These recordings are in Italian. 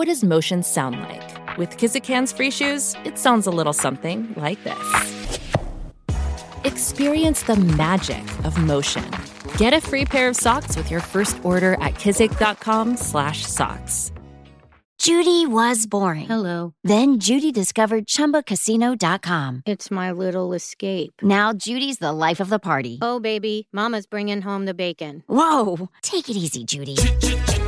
What does motion sound like? With Kizikans free shoes, it sounds a little something like this. Experience the magic of motion. Get a free pair of socks with your first order at kizik.com/socks. Judy was boring. Hello. Then Judy discovered ChumbaCasino.com. It's my little escape. Now Judy's the life of the party. Oh, baby, Mama's bringing home the bacon. Whoa, take it easy, Judy.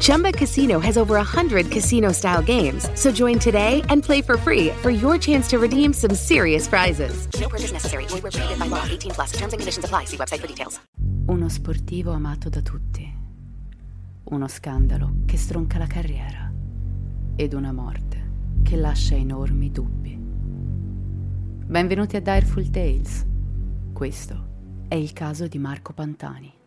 Chumba Casino has over 100 casino style games. So join today and play for free for your chance to redeem some serious prizes. No purchase necessary. Void where prohibited by law. 18 plus. Terms and conditions apply. See website for details. Uno sportivo amato da tutti. Uno scandalo che stronca la carriera. Ed una morte che lascia enormi dubbi. Benvenuti a Direful Tales. Questo è il caso di Marco Pantani.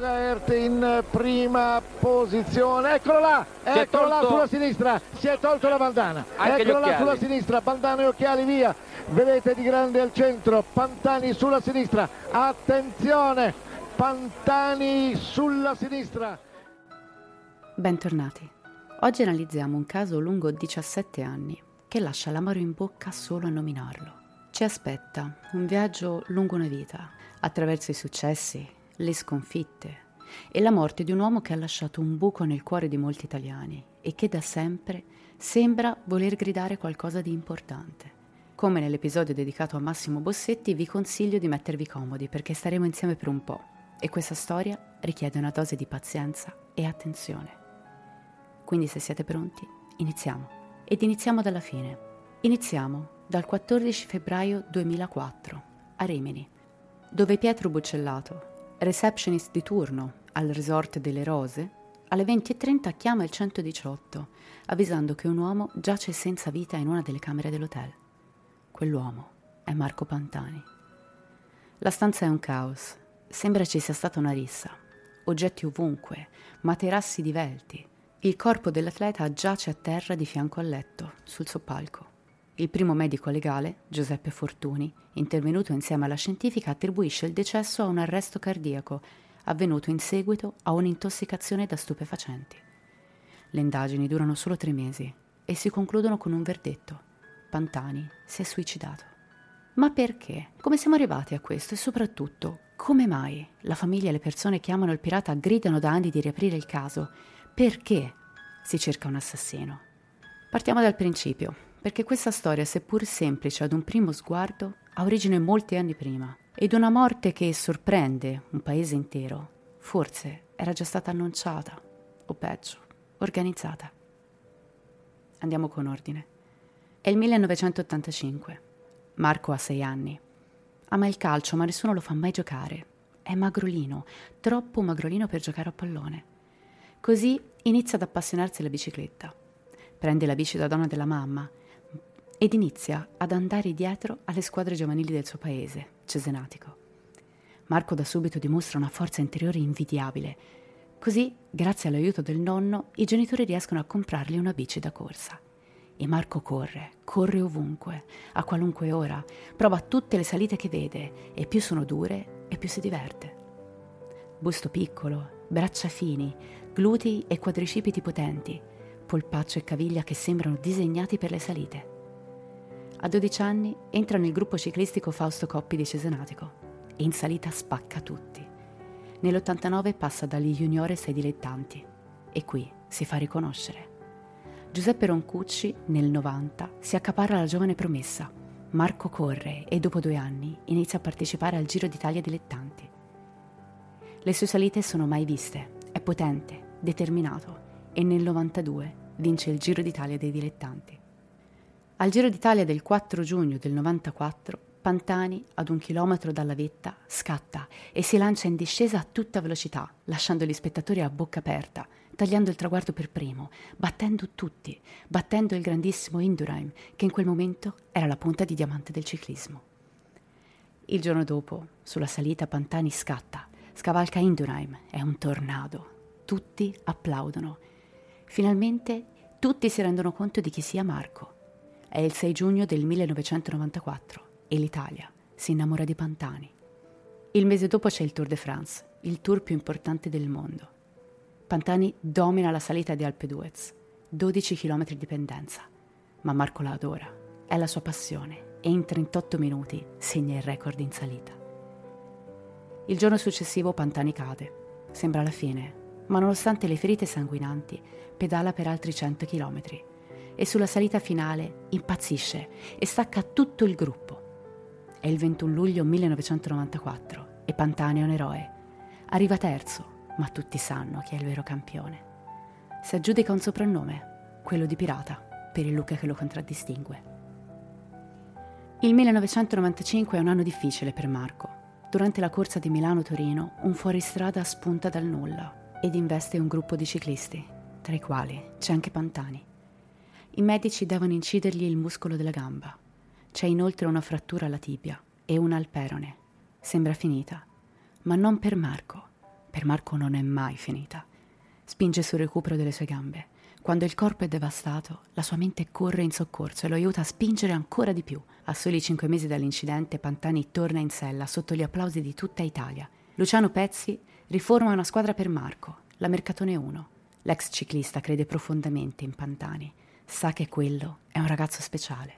Bogaert in prima posizione, eccolo là, eccolo là sulla sinistra, si è tolto la bandana, Anche eccolo là sulla sinistra, bandana e occhiali via, vedete di grande al centro, Pantani sulla sinistra, attenzione, Pantani sulla sinistra. Bentornati. Oggi analizziamo un caso lungo 17 anni che lascia l'amaro in bocca solo a nominarlo. Ci aspetta un viaggio lungo una vita, attraverso i successi, le sconfitte e la morte di un uomo che ha lasciato un buco nel cuore di molti italiani e che da sempre sembra voler gridare qualcosa di importante. Come nell'episodio dedicato a Massimo Bossetti, vi consiglio di mettervi comodi perché staremo insieme per un po' e questa storia richiede una dose di pazienza e attenzione. Quindi se siete pronti, iniziamo. Ed iniziamo dalla fine. Iniziamo dal 14 febbraio 2004 a Rimini, dove Pietro Buccellato, receptionist di turno al resort delle Rose, alle 20.30 chiama il 118 avvisando che un uomo giace senza vita in una delle camere dell'hotel. Quell'uomo è Marco Pantani. La stanza è un caos. Sembra ci sia stata una rissa. Oggetti ovunque, materassi divelti. Il corpo dell'atleta giace a terra di fianco al letto, sul soppalco. Il primo medico legale, Giuseppe Fortuni, intervenuto insieme alla scientifica, attribuisce il decesso a un arresto cardiaco avvenuto in seguito a un'intossicazione da stupefacenti. Le indagini durano solo tre mesi e si concludono con un verdetto. Pantani si è suicidato. Ma perché? Come siamo arrivati a questo? E soprattutto, come mai la famiglia e le persone che amano il pirata gridano da anni di riaprire il caso? Perché si cerca un assassino? Partiamo dal principio, perché questa storia, seppur semplice ad un primo sguardo, ha origine molti anni prima, ed una morte che sorprende un paese intero, forse era già stata annunciata, o peggio, organizzata. Andiamo con ordine. È il 1985. Marco ha sei anni. Ama il calcio, ma nessuno lo fa mai giocare. È magrolino, troppo magrolino per giocare a pallone. Così inizia ad appassionarsi alla bicicletta. Prende la bici da donna della mamma ed inizia ad andare dietro alle squadre giovanili del suo paese, Cesenatico. Marco da subito dimostra una forza interiore invidiabile. Così, grazie all'aiuto del nonno, i genitori riescono a comprargli una bici da corsa. E Marco corre, corre ovunque, a qualunque ora, prova tutte le salite che vede e più sono dure e più si diverte. Busto piccolo, braccia fini, glutei e quadricipiti potenti, polpaccio e caviglia che sembrano disegnati per le salite. A 12 anni entra nel gruppo ciclistico Fausto Coppi di Cesenatico e in salita spacca tutti. Nell'89 passa dagli juniores ai dilettanti e qui si fa riconoscere. Giuseppe Roncucci nel 90 si accaparra la giovane promessa. Marco corre e dopo due anni inizia a partecipare al Giro d'Italia dilettanti. Le sue salite sono mai viste, è potente, determinato e nel 92 vince il Giro d'Italia dei dilettanti. Al Giro d'Italia del 4 giugno del 94, Pantani, ad un chilometro dalla vetta, scatta e si lancia in discesa a tutta velocità, lasciando gli spettatori a bocca aperta, tagliando il traguardo per primo, battendo tutti, battendo il grandissimo Indurain, che in quel momento era la punta di diamante del ciclismo. Il giorno dopo, sulla salita, Pantani scatta, scavalca Indurain, è un tornado. Tutti applaudono Finalmente tutti si rendono conto di chi sia Marco. È il 6 giugno del 1994 e l'Italia si innamora di Pantani. Il mese dopo c'è il Tour de France, il tour più importante del mondo. Pantani domina la salita di Alpe d'Huez, 12 km di pendenza, ma Marco la adora, è la sua passione e in 38 minuti segna il record in salita. Il giorno successivo Pantani cade, sembra la fine, ma nonostante le ferite sanguinanti pedala per altri 100 km e sulla salita finale impazzisce e stacca tutto il gruppo. È il 21 luglio 1994 e Pantani è un eroe. Arriva terzo, ma tutti sanno chi è il vero campione. Si aggiudica un soprannome, quello di pirata, per il look che lo contraddistingue. Il 1995 è un anno difficile per Marco. Durante la corsa di Milano-Torino, un fuoristrada spunta dal nulla ed investe un gruppo di ciclisti tra i quali c'è anche Pantani. I medici devono incidergli il muscolo della gamba. C'è inoltre una frattura alla tibia e una al perone. Sembra finita, ma non per Marco. Per Marco non è mai finita. Spinge sul recupero delle sue gambe. Quando il corpo è devastato, la sua mente corre in soccorso e lo aiuta a spingere ancora di più. A soli cinque mesi dall'incidente, Pantani torna in sella sotto gli applausi di tutta Italia. Luciano Pezzi riforma una squadra per Marco, la Mercatone 1. L'ex ciclista crede profondamente in Pantani, sa che quello è un ragazzo speciale.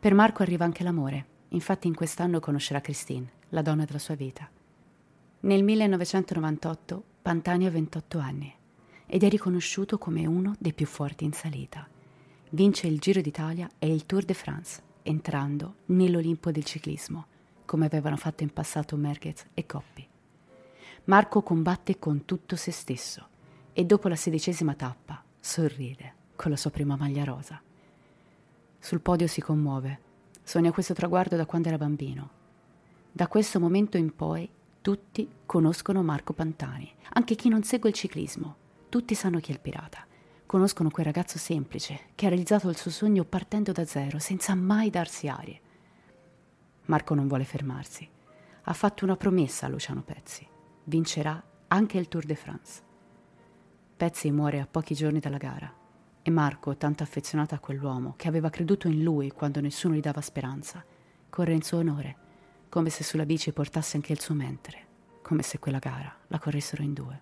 Per Marco arriva anche l'amore, infatti in quest'anno conoscerà Christine, la donna della sua vita. Nel 1998 Pantani ha 28 anni ed è riconosciuto come uno dei più forti in salita. Vince il Giro d'Italia e il Tour de France, entrando nell'Olimpo del ciclismo, come avevano fatto in passato Mergetz e Coppi. Marco combatte con tutto se stesso e dopo la sedicesima tappa sorride con la sua prima maglia rosa. Sul podio si commuove, sogna questo traguardo da quando era bambino. Da questo momento in poi tutti conoscono Marco Pantani, anche chi non segue il ciclismo. Tutti sanno chi è il pirata. Conoscono quel ragazzo semplice che ha realizzato il suo sogno partendo da zero, senza mai darsi arie. Marco non vuole fermarsi. Ha fatto una promessa a Luciano Pezzi. Vincerà anche il Tour de France. Pezzi muore a pochi giorni dalla gara e Marco, tanto affezionato a quell'uomo che aveva creduto in lui quando nessuno gli dava speranza, corre in suo onore, come se sulla bici portasse anche il suo mentre, come se quella gara la corressero in due.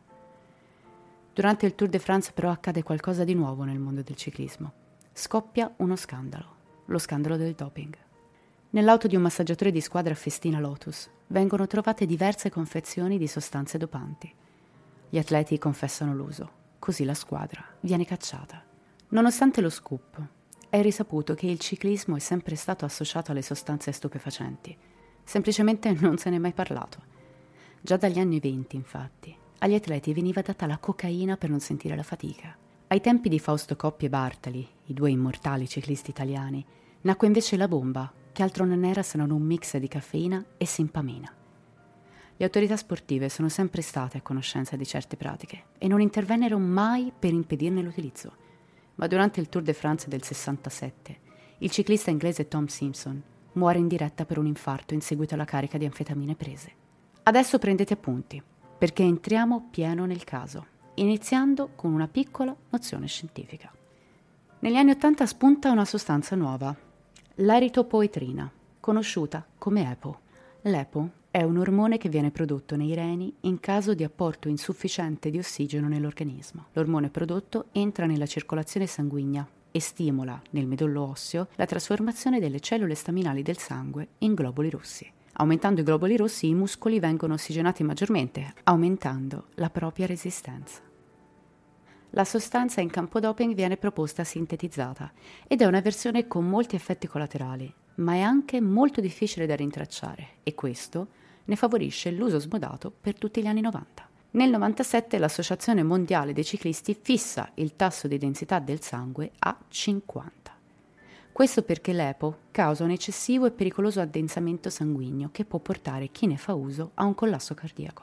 Durante il Tour de France però accade qualcosa di nuovo nel mondo del ciclismo. Scoppia uno scandalo, lo scandalo del doping. Nell'auto di un massaggiatore di squadra Festina Lotus vengono trovate diverse confezioni di sostanze dopanti. Gli atleti confessano l'uso, Così la squadra viene cacciata. Nonostante lo scoop, è risaputo che il ciclismo è sempre stato associato alle sostanze stupefacenti. Semplicemente non se n'è mai parlato. Già dagli anni venti, infatti, agli atleti veniva data la cocaina per non sentire la fatica. Ai tempi di Fausto Coppi e Bartali, i due immortali ciclisti italiani, nacque invece la bomba, che altro non era se non un mix di caffeina e simpamina. Le autorità sportive sono sempre state a conoscenza di certe pratiche e non intervennero mai per impedirne l'utilizzo. Ma durante il Tour de France del 67, il ciclista inglese Tom Simpson muore in diretta per un infarto in seguito alla carica di anfetamine prese. Adesso prendete appunti, perché entriamo pieno nel caso, iniziando con una piccola nozione scientifica. Negli anni Ottanta spunta una sostanza nuova, l'eritopoetrina, conosciuta come EPO. L'EPO è un ormone che viene prodotto nei reni in caso di apporto insufficiente di ossigeno nell'organismo. L'ormone prodotto entra nella circolazione sanguigna e stimola nel midollo osseo la trasformazione delle cellule staminali del sangue in globuli rossi. Aumentando i globuli rossi i muscoli vengono ossigenati maggiormente, aumentando la propria resistenza. La sostanza in campo doping viene proposta sintetizzata ed è una versione con molti effetti collaterali, ma è anche molto difficile da rintracciare e questo ne favorisce l'uso smodato per tutti gli anni 90. Nel 97 l'Associazione Mondiale dei Ciclisti fissa il tasso di densità del sangue a 50. Questo perché l'EPO causa un eccessivo e pericoloso addensamento sanguigno che può portare chi ne fa uso a un collasso cardiaco.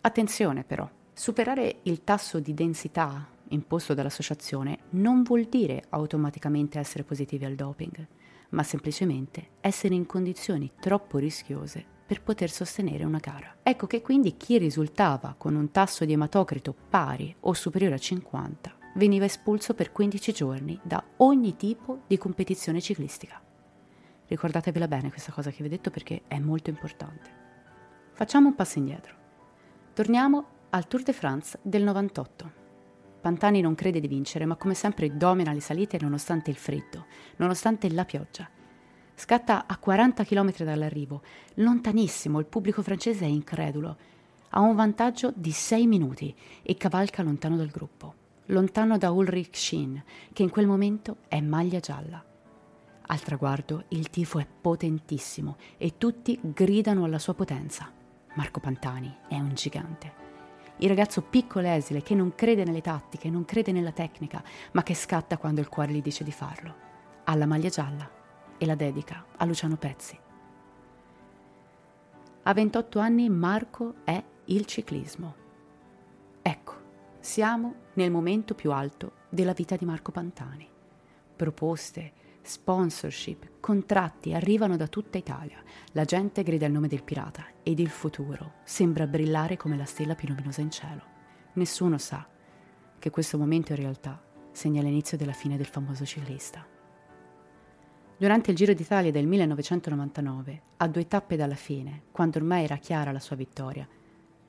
Attenzione però, superare il tasso di densità imposto dall'associazione non vuol dire automaticamente essere positivi al doping, ma semplicemente essere in condizioni troppo rischiose per poter sostenere una gara. Ecco che quindi chi risultava con un tasso di ematocrito pari o superiore a 50 veniva espulso per 15 giorni da ogni tipo di competizione ciclistica. Ricordatevela bene questa cosa che vi ho detto perché è molto importante. Facciamo un passo indietro. Torniamo al Tour de France del 98. Pantani non crede di vincere, ma come sempre domina le salite nonostante il freddo, nonostante la pioggia. Scatta a 40 km dall'arrivo, lontanissimo, il pubblico francese è incredulo. Ha un vantaggio di 6 minuti e cavalca lontano dal gruppo, lontano da Ulrich Schien, che in quel momento è maglia gialla. Al traguardo il tifo è potentissimo e tutti gridano alla sua potenza. Marco Pantani è un gigante. Il ragazzo piccolo e esile che non crede nelle tattiche, non crede nella tecnica, ma che scatta quando il cuore gli dice di farlo. Ha la maglia gialla e la dedica a Luciano Pezzi. A 28 anni Marco è il ciclismo. Ecco, siamo nel momento più alto della vita di Marco Pantani. Proposte, sponsorship, contratti arrivano da tutta Italia. La gente grida il nome del pirata ed il futuro sembra brillare come la stella più luminosa in cielo. Nessuno sa che questo momento in realtà segna l'inizio della fine del famoso ciclista. Durante il Giro d'Italia del 1999, a due tappe dalla fine, quando ormai era chiara la sua vittoria,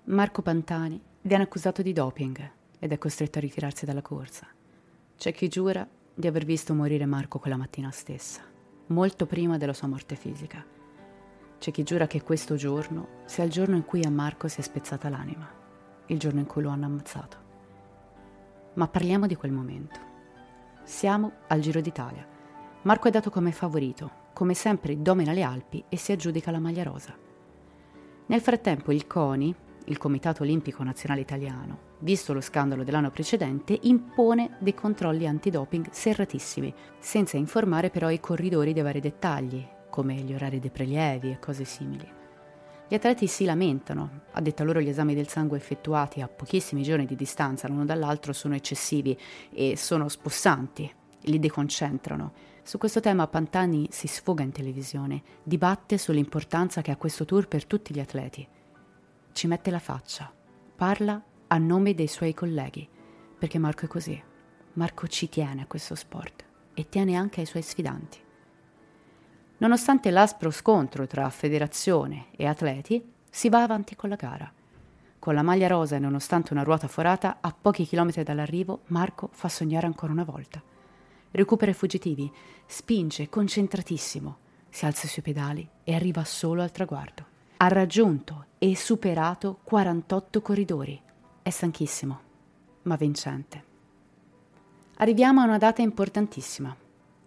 Marco Pantani viene accusato di doping ed è costretto a ritirarsi dalla corsa. C'è chi giura di aver visto morire Marco quella mattina stessa, molto prima della sua morte fisica. C'è chi giura che questo giorno sia il giorno in cui a Marco si è spezzata l'anima, il giorno in cui lo hanno ammazzato. Ma parliamo di quel momento. Siamo al Giro d'Italia Marco è dato come favorito, come sempre domina le Alpi e si aggiudica la maglia rosa. Nel frattempo il CONI, il Comitato Olimpico Nazionale Italiano, visto lo scandalo dell'anno precedente, impone dei controlli antidoping serratissimi, senza informare però i corridori dei vari dettagli, come gli orari dei prelievi e cose simili. Gli atleti si lamentano, a detta loro gli esami del sangue effettuati a pochissimi giorni di distanza l'uno dall'altro sono eccessivi e sono spossanti, li deconcentrano su questo tema Pantani si sfoga in televisione, dibatte sull'importanza che ha questo tour per tutti gli atleti. Ci mette la faccia, parla a nome dei suoi colleghi, perché Marco è così. Marco ci tiene a questo sport e tiene anche ai suoi sfidanti. Nonostante l'aspro scontro tra federazione e atleti, si va avanti con la gara. Con la maglia rosa e nonostante una ruota forata, a pochi chilometri dall'arrivo, Marco fa sognare ancora una volta recupera i fuggitivi, spinge concentratissimo, si alza sui pedali e arriva solo al traguardo. Ha raggiunto e superato 48 corridori. È stanchissimo, ma vincente. Arriviamo a una data importantissima,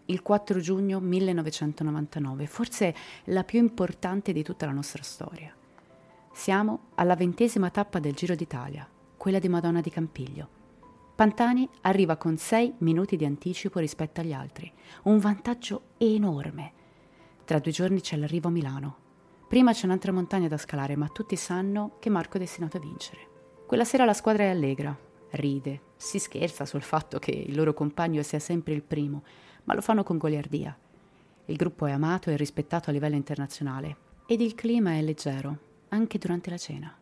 il 4 giugno 1999, forse la più importante di tutta la nostra storia. Siamo alla ventesima tappa del Giro d'Italia, quella di Madonna di Campiglio Pantani arriva con 6 minuti di anticipo rispetto agli altri, un vantaggio enorme. Tra due giorni c'è l'arrivo a Milano. Prima c'è un'altra montagna da scalare, ma tutti sanno che Marco è destinato a vincere. Quella sera la squadra è allegra, ride, si scherza sul fatto che il loro compagno sia sempre il primo, ma lo fanno con goliardia. Il gruppo è amato e rispettato a livello internazionale ed il clima è leggero, anche durante la cena.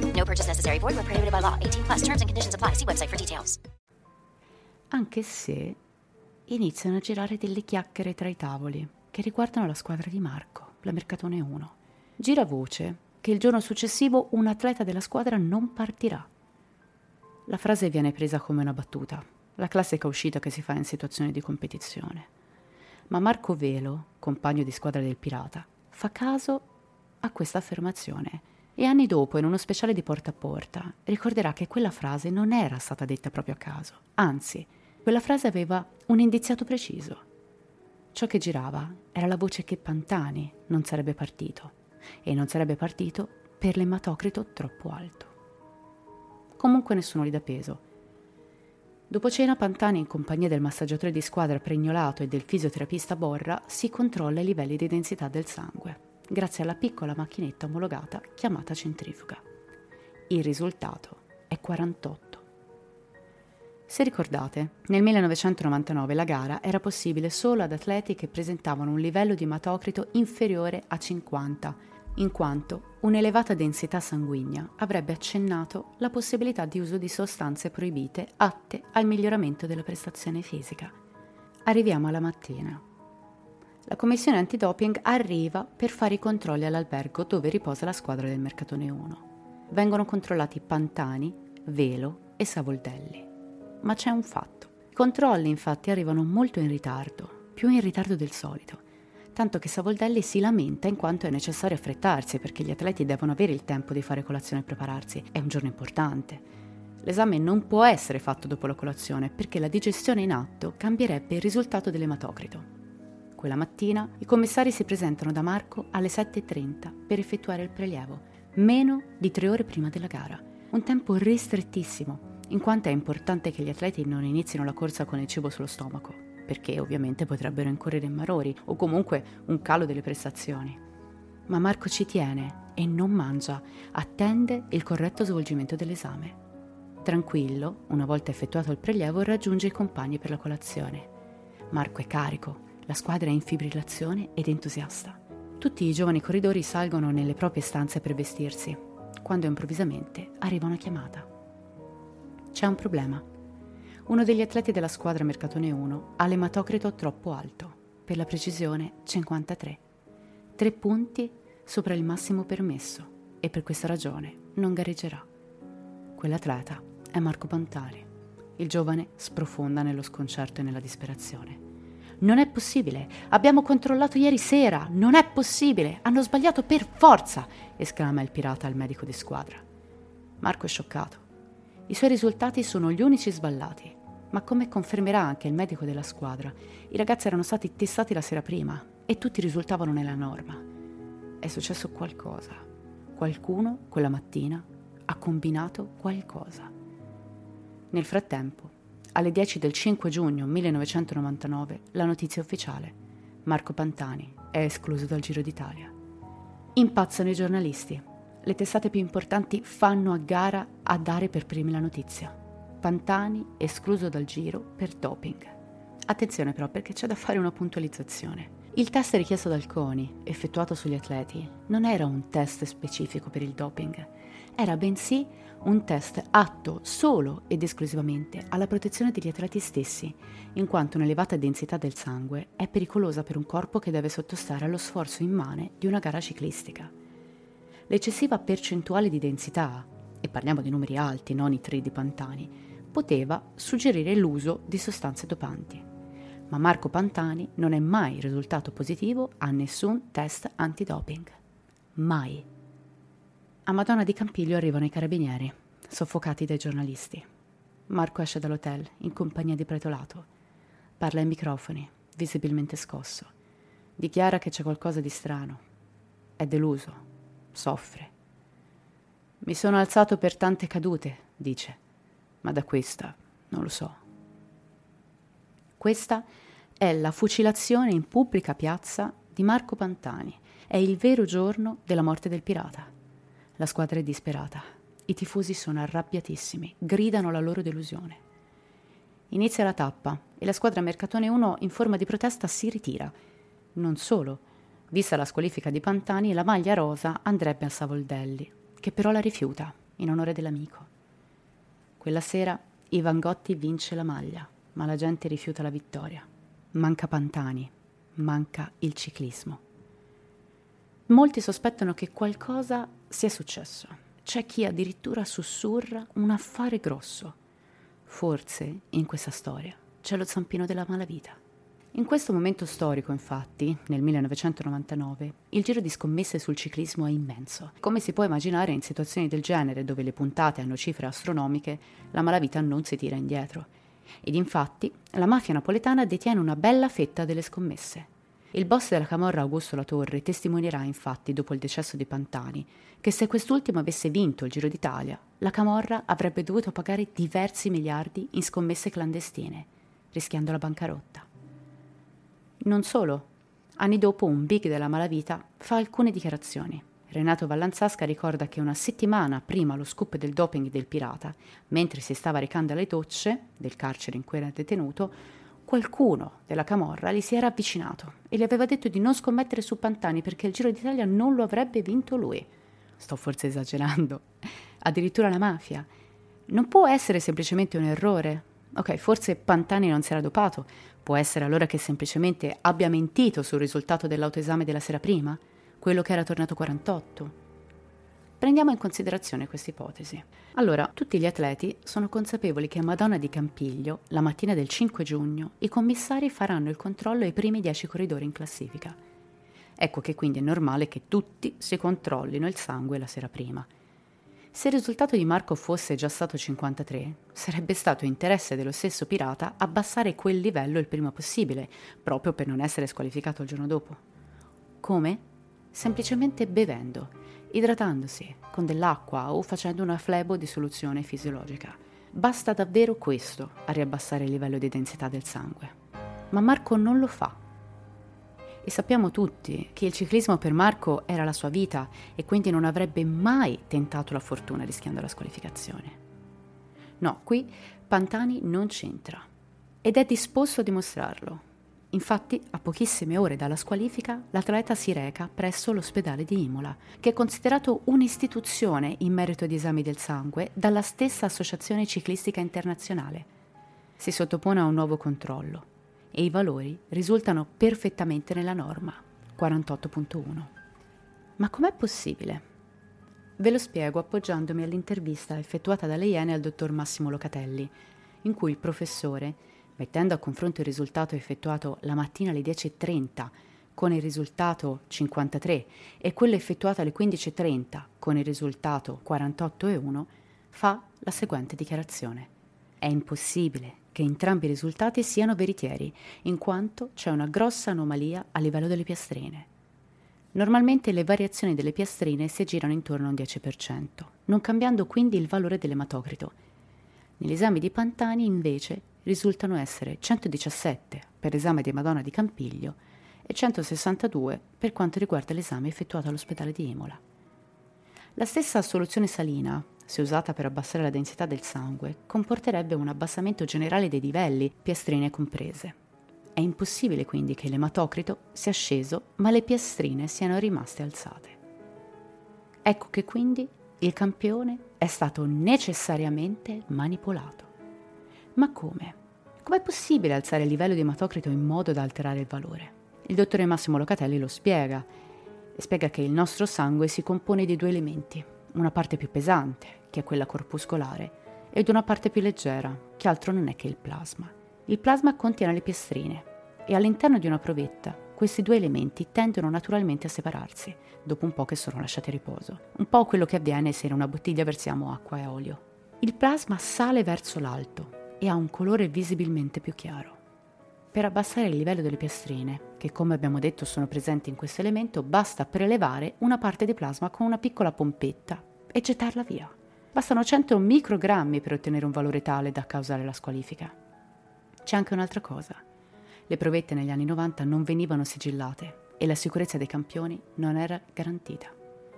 No purchase necessary. Void where prohibited by law. 18 plus terms and conditions apply. See website for details. Anche se iniziano a girare delle chiacchiere tra i tavoli che riguardano la squadra di Marco, la Mercatone 1. Gira voce che il giorno successivo un atleta della squadra non partirà. La frase viene presa come una battuta, la classica uscita che si fa in situazioni di competizione. Ma Marco Velo, compagno di squadra del Pirata, fa caso a questa affermazione e anni dopo, in uno speciale di Porta a Porta, ricorderà che quella frase non era stata detta proprio a caso, anzi, quella frase aveva un indiziato preciso. Ciò che girava era la voce che Pantani non sarebbe partito, e non sarebbe partito per l'ematocrito troppo alto. Comunque nessuno gli dà peso. Dopo cena Pantani, in compagnia del massaggiatore di squadra pregnolato e del fisioterapista Borra, si controlla i livelli di densità del sangue grazie alla piccola macchinetta omologata chiamata centrifuga. Il risultato è 48. Se ricordate, nel 1999 la gara era possibile solo ad atleti che presentavano un livello di ematocrito inferiore a 50, in quanto un'elevata densità sanguigna avrebbe accennato la possibilità di uso di sostanze proibite atte al miglioramento della prestazione fisica. Arriviamo alla mattina la commissione antidoping arriva per fare i controlli all'albergo dove riposa la squadra del Mercatone 1. Vengono controllati Pantani, Velo e Savoldelli. Ma c'è un fatto. I controlli infatti arrivano molto in ritardo, più in ritardo del solito, tanto che Savoldelli si lamenta in quanto è necessario affrettarsi perché gli atleti devono avere il tempo di fare colazione e prepararsi. È un giorno importante. L'esame non può essere fatto dopo la colazione perché la digestione in atto cambierebbe il risultato dell'ematocrito. Quella mattina i commissari si presentano da Marco alle 7.30 per effettuare il prelievo, meno di tre ore prima della gara. Un tempo ristrettissimo, in quanto è importante che gli atleti non inizino la corsa con il cibo sullo stomaco, perché ovviamente potrebbero incorrere in marori o comunque un calo delle prestazioni. Ma Marco ci tiene e non mangia, attende il corretto svolgimento dell'esame. Tranquillo, una volta effettuato il prelievo, raggiunge i compagni per la colazione. Marco è carico, la squadra è in fibrillazione ed entusiasta. Tutti i giovani corridori salgono nelle proprie stanze per vestirsi, quando improvvisamente arriva una chiamata. C'è un problema. Uno degli atleti della squadra Mercatone 1 ha l'ematocrito troppo alto, per la precisione 53. Tre punti sopra il massimo permesso e per questa ragione non gareggerà. Quell'atleta è Marco Pantari. Il giovane sprofonda nello sconcerto e nella disperazione. Non è possibile. Abbiamo controllato ieri sera. Non è possibile. Hanno sbagliato per forza, esclama il pirata al medico di squadra. Marco è scioccato. I suoi risultati sono gli unici sballati. Ma come confermerà anche il medico della squadra, i ragazzi erano stati testati la sera prima e tutti risultavano nella norma. È successo qualcosa. Qualcuno quella mattina ha combinato qualcosa. Nel frattempo, alle 10 del 5 giugno 1999 la notizia ufficiale. Marco Pantani è escluso dal Giro d'Italia. Impazzano i giornalisti. Le testate più importanti fanno a gara a dare per primi la notizia. Pantani escluso dal Giro per doping. Attenzione però perché c'è da fare una puntualizzazione. Il test richiesto dal CONI, effettuato sugli atleti, non era un test specifico per il doping, era bensì un test atto solo ed esclusivamente alla protezione degli atleti stessi, in quanto un'elevata densità del sangue è pericolosa per un corpo che deve sottostare allo sforzo immane di una gara ciclistica. L'eccessiva percentuale di densità, e parliamo di numeri alti, non i 3 di Pantani, poteva suggerire l'uso di sostanze dopanti. Ma Marco Pantani non è mai risultato positivo a nessun test antidoping. Mai. A Madonna di Campiglio arrivano i carabinieri, soffocati dai giornalisti. Marco esce dall'hotel in compagnia di Pretolato. Parla ai microfoni, visibilmente scosso. Dichiara che c'è qualcosa di strano. È deluso, soffre. Mi sono alzato per tante cadute, dice. ma da questa non lo so. Questa è la fucilazione in pubblica piazza di Marco Pantani. È il vero giorno della morte del pirata. La squadra è disperata. I tifosi sono arrabbiatissimi, gridano la loro delusione. Inizia la tappa e la squadra Mercatone 1 in forma di protesta si ritira. Non solo, vista la squalifica di Pantani, la maglia rosa andrebbe a Savoldelli, che però la rifiuta in onore dell'amico. Quella sera Ivan Gotti vince la maglia, ma la gente rifiuta la vittoria. Manca Pantani, manca il ciclismo. Molti sospettano che qualcosa sia successo. C'è chi addirittura sussurra un affare grosso Forse, in questa storia, c'è lo zampino della malavita. In questo momento storico, infatti, nel 1999, il giro di scommesse sul ciclismo è immenso. Come si può immaginare, in situazioni del genere, dove le puntate hanno cifre astronomiche, la malavita non si tira indietro. Ed infatti, la mafia napoletana detiene una bella fetta delle scommesse. Il boss della Camorra Augusto Latorre testimonierà infatti dopo il decesso di Pantani che se quest'ultimo avesse vinto il Giro d'Italia, la Camorra avrebbe dovuto pagare diversi miliardi in scommesse clandestine, rischiando la bancarotta. Non solo, anni dopo un big della malavita fa alcune dichiarazioni. Renato Vallanzasca ricorda che una settimana prima lo scoop del doping del pirata, mentre si stava recando alle docce del carcere in cui era detenuto, qualcuno della Camorra gli si era avvicinato e gli aveva detto di non scommettere su Pantani perché il Giro d'Italia non lo avrebbe vinto lui. Sto forse esagerando. Addirittura la mafia. Non può essere semplicemente un errore. Ok, forse Pantani non si era dopato. Può essere allora che semplicemente abbia mentito sul risultato dell'autoesame della sera prima, quello che era tornato 48. Prendiamo in considerazione questa ipotesi. Allora, tutti gli atleti sono consapevoli che a Madonna di Campiglio, la mattina del 5 giugno, i commissari faranno il controllo ai primi 10 corridori in classifica. Ecco che quindi è normale che tutti si controllino il sangue la sera prima. Se il risultato di Marco fosse già stato 53, sarebbe stato interesse dello stesso pirata abbassare quel livello il prima possibile, proprio per non essere squalificato il giorno dopo. Come? Semplicemente bevendo idratandosi con dell'acqua o facendo una flebo di soluzione fisiologica. Basta davvero questo a riabbassare il livello di densità del sangue. Ma Marco non lo fa. E sappiamo tutti che il ciclismo per Marco era la sua vita e quindi non avrebbe mai tentato la fortuna rischiando la squalificazione. No, qui Pantani non c'entra ed è disposto a dimostrarlo Infatti, a pochissime ore dalla squalifica, l'atleta si reca presso l'ospedale di Imola, che è considerato un'istituzione in merito di esami del sangue dalla stessa Associazione Ciclistica Internazionale. Si sottopone a un nuovo controllo e i valori risultano perfettamente nella norma 48.1. Ma com'è possibile? Ve lo spiego appoggiandomi all'intervista effettuata dalle Iene al dottor Massimo Locatelli, in cui il professore mettendo a confronto il risultato effettuato la mattina alle 10.30 con il risultato 53 e quello effettuato alle 15.30 con il risultato 48,1, fa la seguente dichiarazione. È impossibile che entrambi i risultati siano veritieri, in quanto c'è una grossa anomalia a livello delle piastrine. Normalmente le variazioni delle piastrine si girano intorno a un 10%, non cambiando quindi il valore dell'ematocrito. Negli esami di Pantani, invece, risultano essere 117 per l'esame di Madonna di Campiglio e 162 per quanto riguarda l'esame effettuato all'ospedale di Imola. La stessa soluzione salina, se usata per abbassare la densità del sangue, comporterebbe un abbassamento generale dei livelli, piastrine comprese. È impossibile quindi che l'ematocrito sia sceso, ma le piastrine siano rimaste alzate. Ecco che quindi il campione è stato necessariamente manipolato. Ma come? Com'è possibile alzare il livello di ematocrito in modo da alterare il valore? Il dottore Massimo Locatelli lo spiega e spiega che il nostro sangue si compone di due elementi, una parte più pesante, che è quella corpuscolare, ed una parte più leggera, che altro non è che il plasma. Il plasma contiene le piastrine e all'interno di una provetta questi due elementi tendono naturalmente a separarsi, dopo un po' che sono lasciati a riposo. Un po' quello che avviene se in una bottiglia versiamo acqua e olio. Il plasma sale verso l'alto e ha un colore visibilmente più chiaro. Per abbassare il livello delle piastrine, che come abbiamo detto sono presenti in questo elemento, basta prelevare una parte di plasma con una piccola pompetta e gettarla via. Bastano 100 microgrammi per ottenere un valore tale da causare la squalifica. C'è anche un'altra cosa. Le provette negli anni 90 non venivano sigillate e la sicurezza dei campioni non era garantita.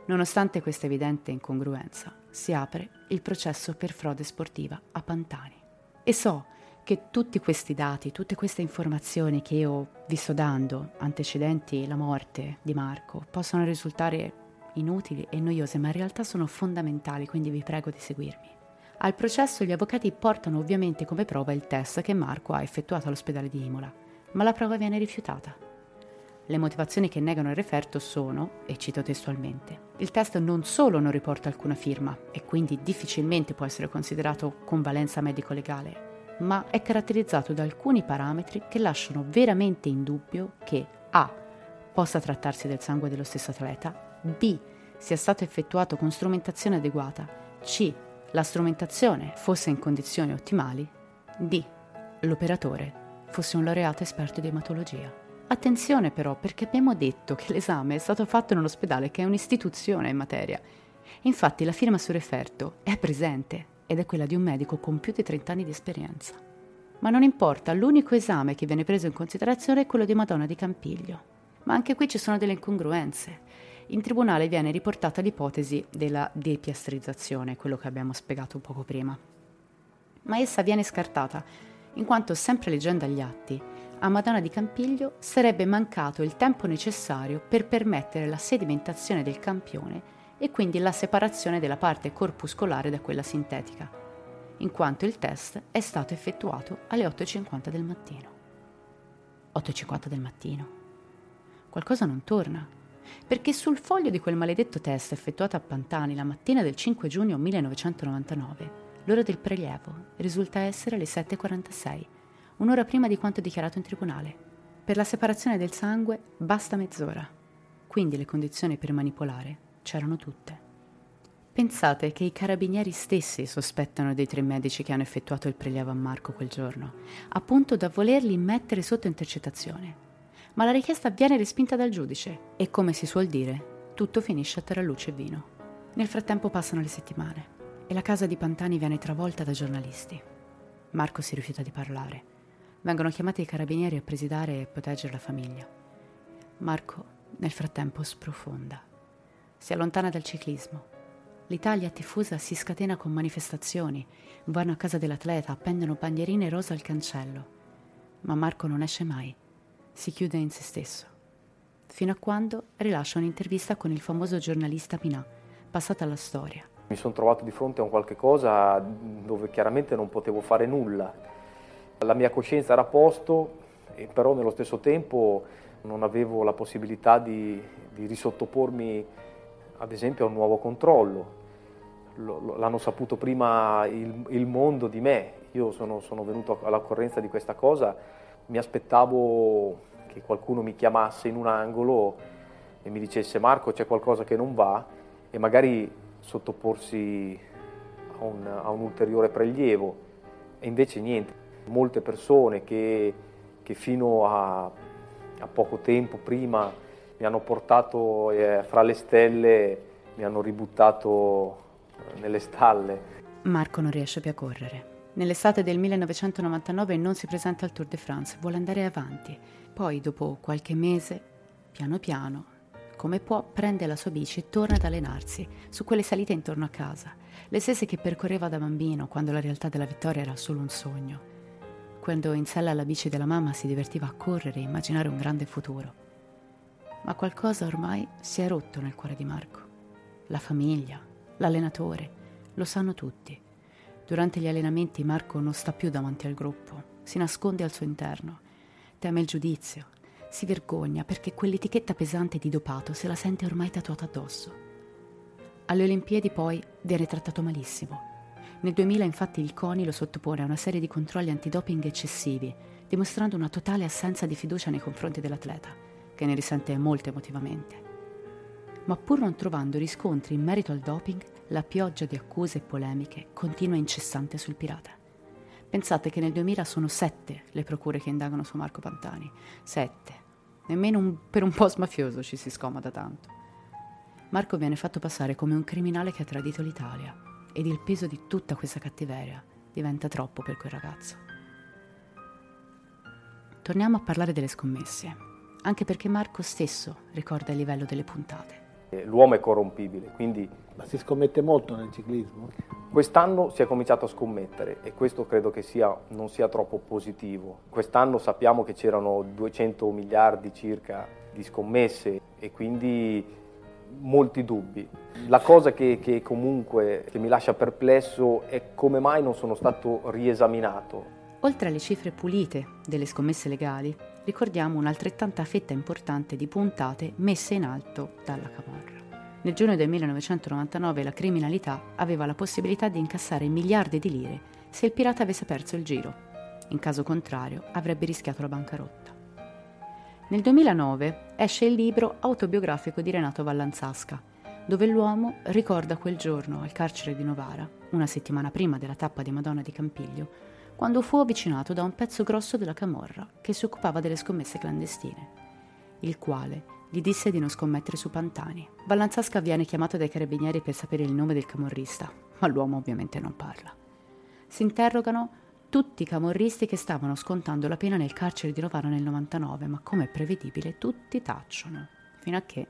Nonostante questa evidente incongruenza, si apre il processo per frode sportiva a Pantani. E so che tutti questi dati, tutte queste informazioni che io vi sto dando, antecedenti la morte di Marco, possono risultare inutili e noiose, ma in realtà sono fondamentali, quindi vi prego di seguirmi. Al processo gli avvocati portano ovviamente come prova il test che Marco ha effettuato all'ospedale di Imola, ma la prova viene rifiutata. Le motivazioni che negano il referto sono, e cito testualmente, il test non solo non riporta alcuna firma e quindi difficilmente può essere considerato con valenza medico-legale, ma è caratterizzato da alcuni parametri che lasciano veramente in dubbio che A. possa trattarsi del sangue dello stesso atleta, B. sia stato effettuato con strumentazione adeguata, C. la strumentazione fosse in condizioni ottimali, D. l'operatore fosse un laureato esperto di ematologia. Attenzione però perché abbiamo detto che l'esame è stato fatto in un ospedale che è un'istituzione in materia. Infatti la firma sul referto è presente ed è quella di un medico con più di 30 anni di esperienza. Ma non importa, l'unico esame che viene preso in considerazione è quello di Madonna di Campiglio. Ma anche qui ci sono delle incongruenze. In tribunale viene riportata l'ipotesi della depiastrizzazione, quello che abbiamo spiegato poco prima. Ma essa viene scartata, in quanto, sempre leggendo agli atti, a Madonna di Campiglio sarebbe mancato il tempo necessario per permettere la sedimentazione del campione e quindi la separazione della parte corpuscolare da quella sintetica, in quanto il test è stato effettuato alle 8.50 del mattino. 8.50 del mattino. Qualcosa non torna, perché sul foglio di quel maledetto test effettuato a Pantani la mattina del 5 giugno 1999, l'ora del prelievo risulta essere le 7.46, un'ora prima di quanto dichiarato in tribunale. Per la separazione del sangue basta mezz'ora, quindi le condizioni per manipolare c'erano tutte. Pensate che i carabinieri stessi sospettano dei tre medici che hanno effettuato il prelievo a Marco quel giorno, appunto da volerli mettere sotto intercettazione. Ma la richiesta viene respinta dal giudice e, come si suol dire, tutto finisce a terra luce e vino. Nel frattempo passano le settimane e la casa di Pantani viene travolta da giornalisti. Marco si rifiuta di parlare. Vengono chiamati i carabinieri a presidare e proteggere la famiglia. Marco, nel frattempo, sprofonda si allontana dal ciclismo. L'Italia tifosa si scatena con manifestazioni, vanno a casa dell'atleta, appendono bandierine rosa al cancello. Ma Marco non esce mai, si chiude in se stesso. Fino a quando rilascia un'intervista con il famoso giornalista Pinà, passata alla storia. Mi sono trovato di fronte a un qualche cosa dove chiaramente non potevo fare nulla. La mia coscienza era a posto, però nello stesso tempo non avevo la possibilità di, di risottopormi ad esempio a un nuovo controllo. L'hanno saputo prima il, il, mondo di me, io sono, sono venuto all'occorrenza di questa cosa, mi aspettavo che qualcuno mi chiamasse in un angolo e mi dicesse Marco c'è qualcosa che non va e magari sottoporsi a un, a un ulteriore prelievo. E invece niente, molte persone che, che fino a, a poco tempo prima mi hanno portato eh, fra le stelle, mi hanno ributtato eh, nelle stalle. Marco non riesce più a correre. Nell'estate del 1999 non si presenta al Tour de France, vuole andare avanti. Poi, dopo qualche mese, piano piano, come può, prende la sua bici e torna ad allenarsi su quelle salite intorno a casa, le stesse che percorreva da bambino quando la realtà della vittoria era solo un sogno. Quando in sella alla bici della mamma si divertiva a correre e immaginare un grande futuro ma qualcosa ormai si è rotto nel cuore di Marco. La famiglia, l'allenatore, lo sanno tutti. Durante gli allenamenti Marco non sta più davanti al gruppo, si nasconde al suo interno, teme il giudizio, si vergogna perché quell'etichetta pesante di dopato se la sente ormai tatuata addosso. Alle Olimpiadi poi viene trattato malissimo. Nel 2000 infatti il CONI lo sottopone a una serie di controlli antidoping eccessivi, dimostrando una totale assenza di fiducia nei confronti dell'atleta che ne risente molto emotivamente. Ma pur non trovando riscontri in merito al doping, la pioggia di accuse e polemiche continua incessante sul pirata. Pensate che nel 2000 sono sette le procure che indagano su Marco Pantani. Sette. Nemmeno un, per un post mafioso ci si scomoda tanto. Marco viene fatto passare come un criminale che ha tradito l'Italia ed il peso di tutta questa cattiveria diventa troppo per quel ragazzo. Torniamo a parlare delle scommesse, anche perché Marco stesso ricorda il livello delle puntate. L'uomo è corrompibile, quindi... Ma si scommette molto nel ciclismo? Quest'anno si è cominciato a scommettere e questo credo che sia, non sia troppo positivo. Quest'anno sappiamo che c'erano 200 miliardi circa di scommesse e quindi molti dubbi. La cosa che, che comunque che mi lascia perplesso è come mai non sono stato riesaminato. Oltre alle cifre pulite delle scommesse legali, ricordiamo un'altrettanta fetta importante di puntate messe in alto dalla Camorra. Nel giugno del 1999 la criminalità aveva la possibilità di incassare miliardi di lire se il pirata avesse perso il giro. In caso contrario avrebbe rischiato la bancarotta. Nel 2009 esce il libro autobiografico di Renato Vallanzasca, dove l'uomo ricorda quel giorno al carcere di Novara, una settimana prima della tappa di Madonna di Campiglio, quando fu avvicinato da un pezzo grosso della camorra che si occupava delle scommesse clandestine, il quale gli disse di non scommettere su Pantani. Vallanzasca viene chiamato dai carabinieri per sapere il nome del camorrista, ma l'uomo ovviamente non parla. Si interrogano tutti i camorristi che stavano scontando la pena nel carcere di Novara nel 99, ma come è prevedibile tutti tacciono, fino a che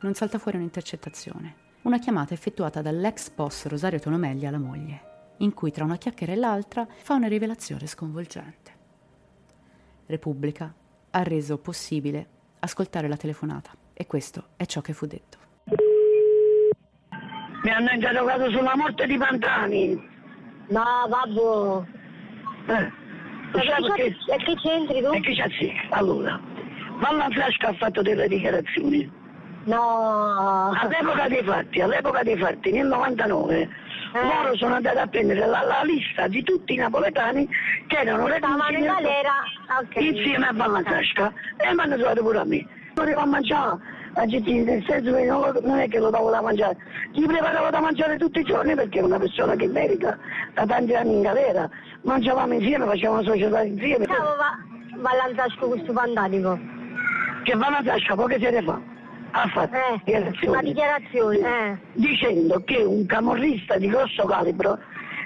non salta fuori un'intercettazione, una chiamata effettuata dall'ex boss Rosario Tolomelli alla moglie, in cui tra una chiacchiera e l'altra fa una rivelazione sconvolgente. Repubblica ha reso possibile ascoltare la telefonata e questo è ciò che fu detto. Mi hanno interrogato sulla morte di Pantani. No, babbo, eh. Perché, e che c'entri tu? E che c'è. Allora, Valla Flasca ha fatto delle dichiarazioni. No. All'epoca dei fatti, all'epoca dei fatti, nel 99, eh. loro sono andati a prendere la, la, lista di tutti i napoletani che erano reclusi nel... okay. insieme a Valla Flasca e mi hanno trovato pure a me. Non a mangiare aggettivi, nel senso che non, non, è che lo davo da mangiare, gli preparavo da mangiare tutti i giorni perché è una persona che merita da tanti anni in galera, mangiavamo insieme, facevamo società insieme. Ciao, va, va all'Antasco questo pandanico. Che va all'Antasco poche sere fa ha fatto eh, dichiarazioni, una dichiarazione eh. dicendo che un camorrista di grosso calibro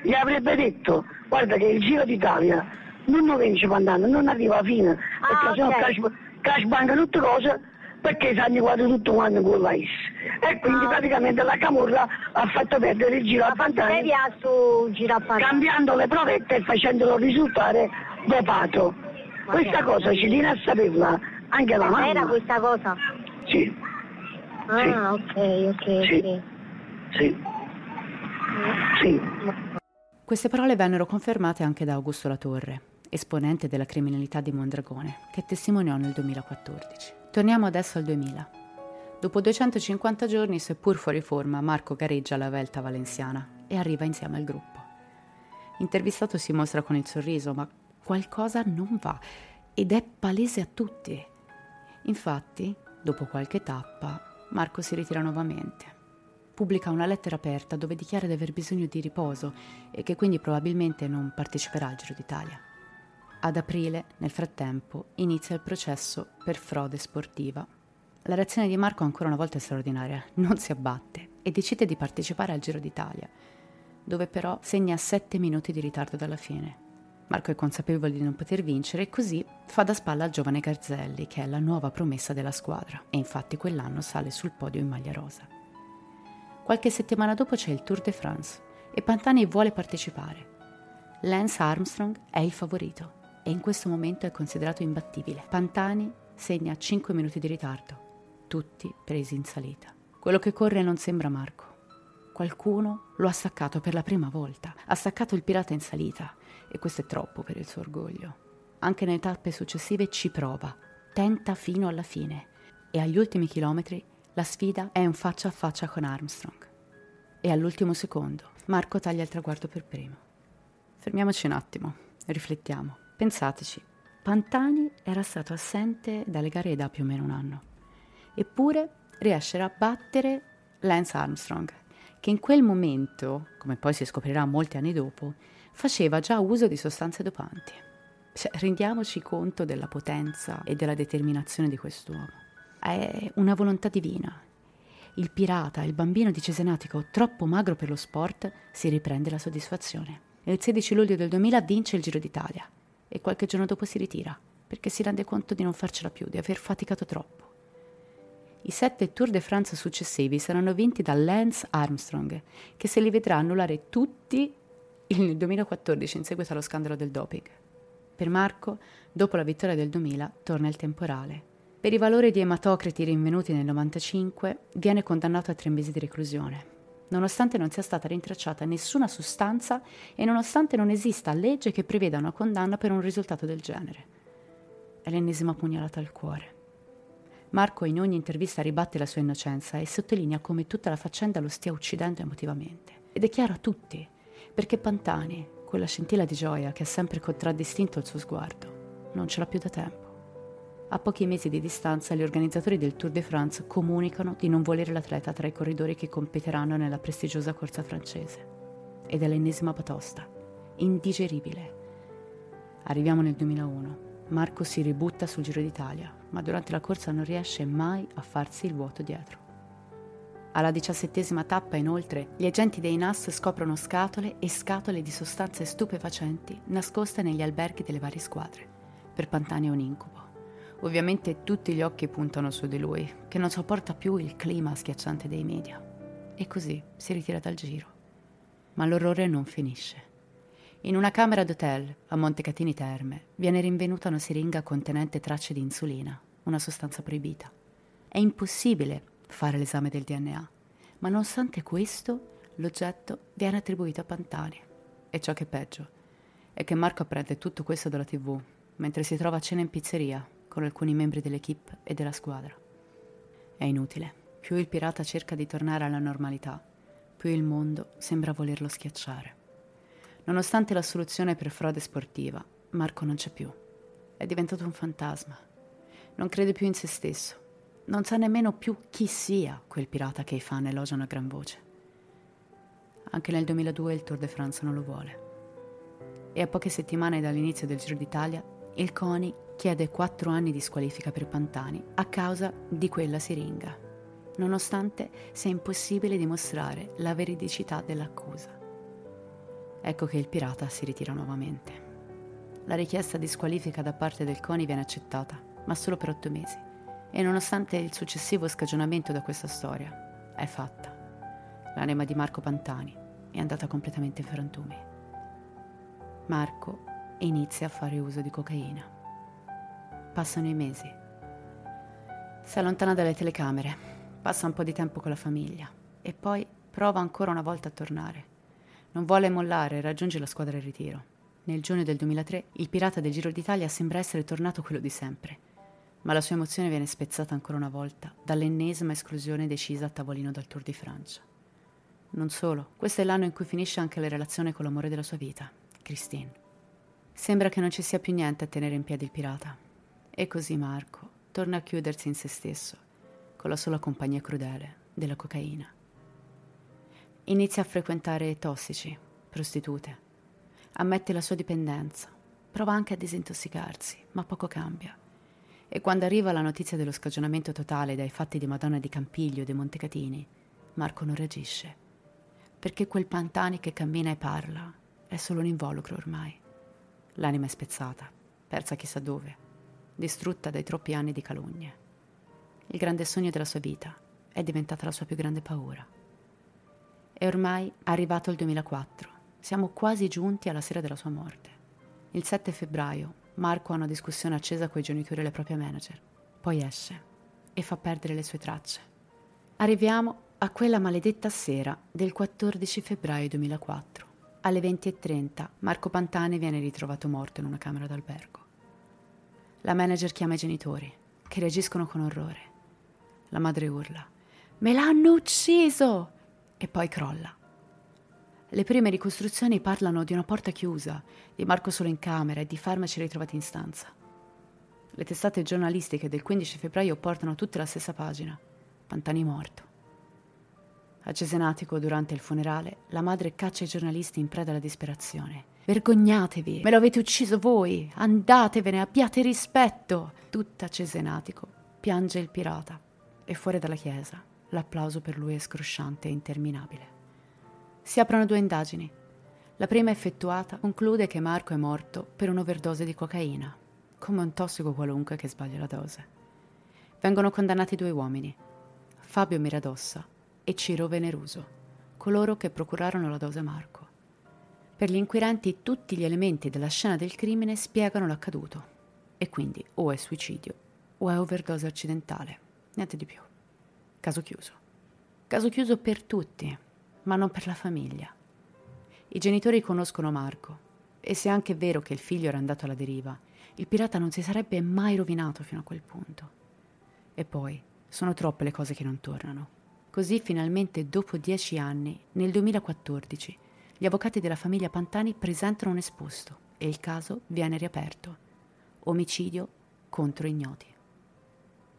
gli avrebbe detto guarda che il Giro d'Italia non lo vince Pandano, non arriva a fine, ah, perché okay. sono cash, cash bank tutte cose perché si hanno quasi tutto quanto con la IS. E quindi ah. praticamente la Camorra ha fatto perdere il giro a Pantani, cambiando le provette e facendolo risultare dopato. Ma questa cosa ci tiene a saperla anche la mamma. Era questa cosa? Sì. Ah, sì. ok, ok. Sì. Sì. sì. Queste parole vennero confermate anche da Augusto Latorre, esponente della criminalità di Mondragone, che testimoniò nel 2014. Torniamo adesso al 2000. Dopo 250 giorni, seppur fuori forma, Marco gareggia la Velta Valenziana e arriva insieme al gruppo. Intervistato si mostra con il sorriso, ma qualcosa non va ed è palese a tutti. Infatti, dopo qualche tappa, Marco si ritira nuovamente. Pubblica una lettera aperta dove dichiara di aver bisogno di riposo e che quindi probabilmente non parteciperà al Giro d'Italia. Ad aprile, nel frattempo, inizia il processo per frode sportiva. La reazione di Marco ancora una volta è straordinaria, non si abbatte e decide di partecipare al Giro d'Italia, dove però segna 7 minuti di ritardo dalla fine. Marco è consapevole di non poter vincere e così fa da spalla al giovane Garzelli, che è la nuova promessa della squadra, e infatti quell'anno sale sul podio in maglia rosa. Qualche settimana dopo c'è il Tour de France e Pantani vuole partecipare. Lance Armstrong è il favorito e in questo momento è considerato imbattibile. Pantani segna 5 minuti di ritardo, tutti presi in salita. Quello che corre non sembra Marco. Qualcuno lo ha staccato per la prima volta, ha staccato il pirata in salita e questo è troppo per il suo orgoglio. Anche nelle tappe successive ci prova, tenta fino alla fine e agli ultimi chilometri la sfida è un faccia a faccia con Armstrong. E all'ultimo secondo Marco taglia il traguardo per primo. Fermiamoci un attimo, riflettiamo. Pensateci, Pantani era stato assente dalle gare da più o meno un anno, eppure riesce a battere Lance Armstrong, che in quel momento, come poi si scoprirà molti anni dopo, faceva già uso di sostanze dopanti. Cioè, rendiamoci conto della potenza e della determinazione di quest'uomo. È una volontà divina. il pirata, il bambino di Cesenatico troppo magro per lo sport, si riprende la soddisfazione. Il 16 luglio del 2000 vince il Giro d'Italia e qualche giorno dopo si ritira, perché si rende conto di non farcela più, di aver faticato troppo. I sette Tour de France successivi saranno vinti da Lance Armstrong, che se li vedrà annullare tutti nel 2014 in seguito allo scandalo del doping. Per Marco, dopo la vittoria del 2000, torna il temporale per i valori di ematocriti rinvenuti nel 95 viene condannato a tre mesi di reclusione, nonostante non sia stata rintracciata nessuna sostanza e nonostante non esista legge che preveda una condanna per un risultato del genere. È l'ennesima pugnalata al cuore. Marco in ogni intervista ribatte la sua innocenza e sottolinea come tutta la faccenda lo stia uccidendo emotivamente. Ed è chiaro a tutti, perché Pantani, quella scintilla di gioia che ha sempre contraddistinto il suo sguardo, non ce l'ha più da tempo. A pochi mesi di distanza gli organizzatori del Tour de France comunicano di non volere l'atleta tra i corridori che competeranno nella prestigiosa corsa francese. Ed è l'ennesima batosta, indigeribile. Arriviamo nel 2001. Marco si ributta sul Giro d'Italia, ma durante la corsa non riesce mai a farsi il vuoto dietro. Alla diciassettesima tappa, inoltre, gli agenti dei NAS scoprono scatole e scatole di sostanze stupefacenti nascoste negli alberghi delle varie squadre. Per Pantani è un incubo. Ovviamente tutti gli occhi puntano su di lui, che non sopporta più il clima schiacciante dei media. E così si ritira dal giro. Ma l'orrore non finisce. In una camera d'hotel a Montecatini Terme viene rinvenuta una siringa contenente tracce di insulina, una sostanza proibita. È impossibile fare l'esame del DNA, ma nonostante questo l'oggetto viene attribuito a Pantani. E ciò che è peggio è che Marco apprende tutto questo dalla tv, mentre si trova a cena in pizzeria con alcuni membri dell'equipe e della squadra. È inutile. Più il pirata cerca di tornare alla normalità, più il mondo sembra volerlo schiacciare. Nonostante la soluzione per frode sportiva, Marco non c'è più. È diventato un fantasma. Non crede più in se stesso. Non sa nemmeno più chi sia quel pirata che i fan elogiano a gran voce. Anche nel 2002 il Tour de France non lo vuole. E a poche settimane dall'inizio del Giro d'Italia, il CONI chiede quattro anni di squalifica per Pantani a causa di quella siringa, nonostante sia impossibile dimostrare la veridicità dell'accusa. Ecco che il pirata si ritira nuovamente. La richiesta di squalifica da parte del CONI viene accettata, ma solo per otto mesi, e nonostante il successivo scagionamento da questa storia, è fatta. L'anima di Marco Pantani è andata completamente in frantumi. Marco inizia a fare uso di cocaina. Passano i mesi. Si allontana dalle telecamere, passa un po' di tempo con la famiglia e poi prova ancora una volta a tornare. Non vuole mollare e raggiunge la squadra in ritiro. Nel giugno del 2003 il pirata del Giro d'Italia sembra essere tornato quello di sempre, ma la sua emozione viene spezzata ancora una volta dall'ennesima esclusione decisa a tavolino dal Tour di Francia. Non solo, questo è l'anno in cui finisce anche la relazione con l'amore della sua vita, Christine. Sembra che non ci sia più niente a tenere in piedi il pirata. E così Marco torna a chiudersi in se stesso, con la sola compagnia crudele della cocaina. Inizia a frequentare tossici, prostitute. Ammette la sua dipendenza. Prova anche a disintossicarsi, ma poco cambia. E quando arriva la notizia dello scagionamento totale dai fatti di Madonna di Campiglio e dei Montecatini, Marco non reagisce. Perché quel Pantani che cammina e parla è solo un involucro ormai. L'anima è spezzata, persa chissà dove distrutta dai troppi anni di calunnie. Il grande sogno della sua vita è diventata la sua più grande paura. È ormai arrivato il 2004. Siamo quasi giunti alla sera della sua morte. Il 7 febbraio Marco ha una discussione accesa con i genitori e la propria manager. Poi esce e fa perdere le sue tracce. Arriviamo a quella maledetta sera del 14 febbraio 2004. Alle 20.30 Marco Pantani viene ritrovato morto in una camera d'albergo. La manager chiama i genitori, che reagiscono con orrore. La madre urla: Me l'hanno ucciso! E poi crolla. Le prime ricostruzioni parlano di una porta chiusa, di Marco solo in camera e di farmaci ritrovati in stanza. Le testate giornalistiche del 15 febbraio portano tutte la stessa pagina. Pantani morto. A Cesenatico, durante il funerale, la madre caccia i giornalisti in preda alla disperazione Vergognatevi, me lo avete ucciso voi, andatevene, abbiate rispetto. Tutta Cesenatico piange il pirata e fuori dalla chiesa l'applauso per lui è scrosciante e interminabile. Si aprono due indagini. La prima effettuata conclude che Marco è morto per un'overdose di cocaina, come un tossico qualunque che sbaglia la dose. Vengono condannati due uomini, Fabio Miradossa e Ciro Veneruso, coloro che procurarono la dose a Marco. Per gli inquirenti tutti gli elementi della scena del crimine spiegano l'accaduto e quindi o è suicidio o è overdose accidentale, niente di più. Caso chiuso. Caso chiuso per tutti, ma non per la famiglia. I genitori conoscono Marco e se è anche vero che il figlio era andato alla deriva, il pirata non si sarebbe mai rovinato fino a quel punto. E poi, sono troppe le cose che non tornano. Così finalmente, dopo dieci anni, nel 2014, gli avvocati della famiglia Pantani presentano un esposto e il caso viene riaperto. Omicidio contro ignoti.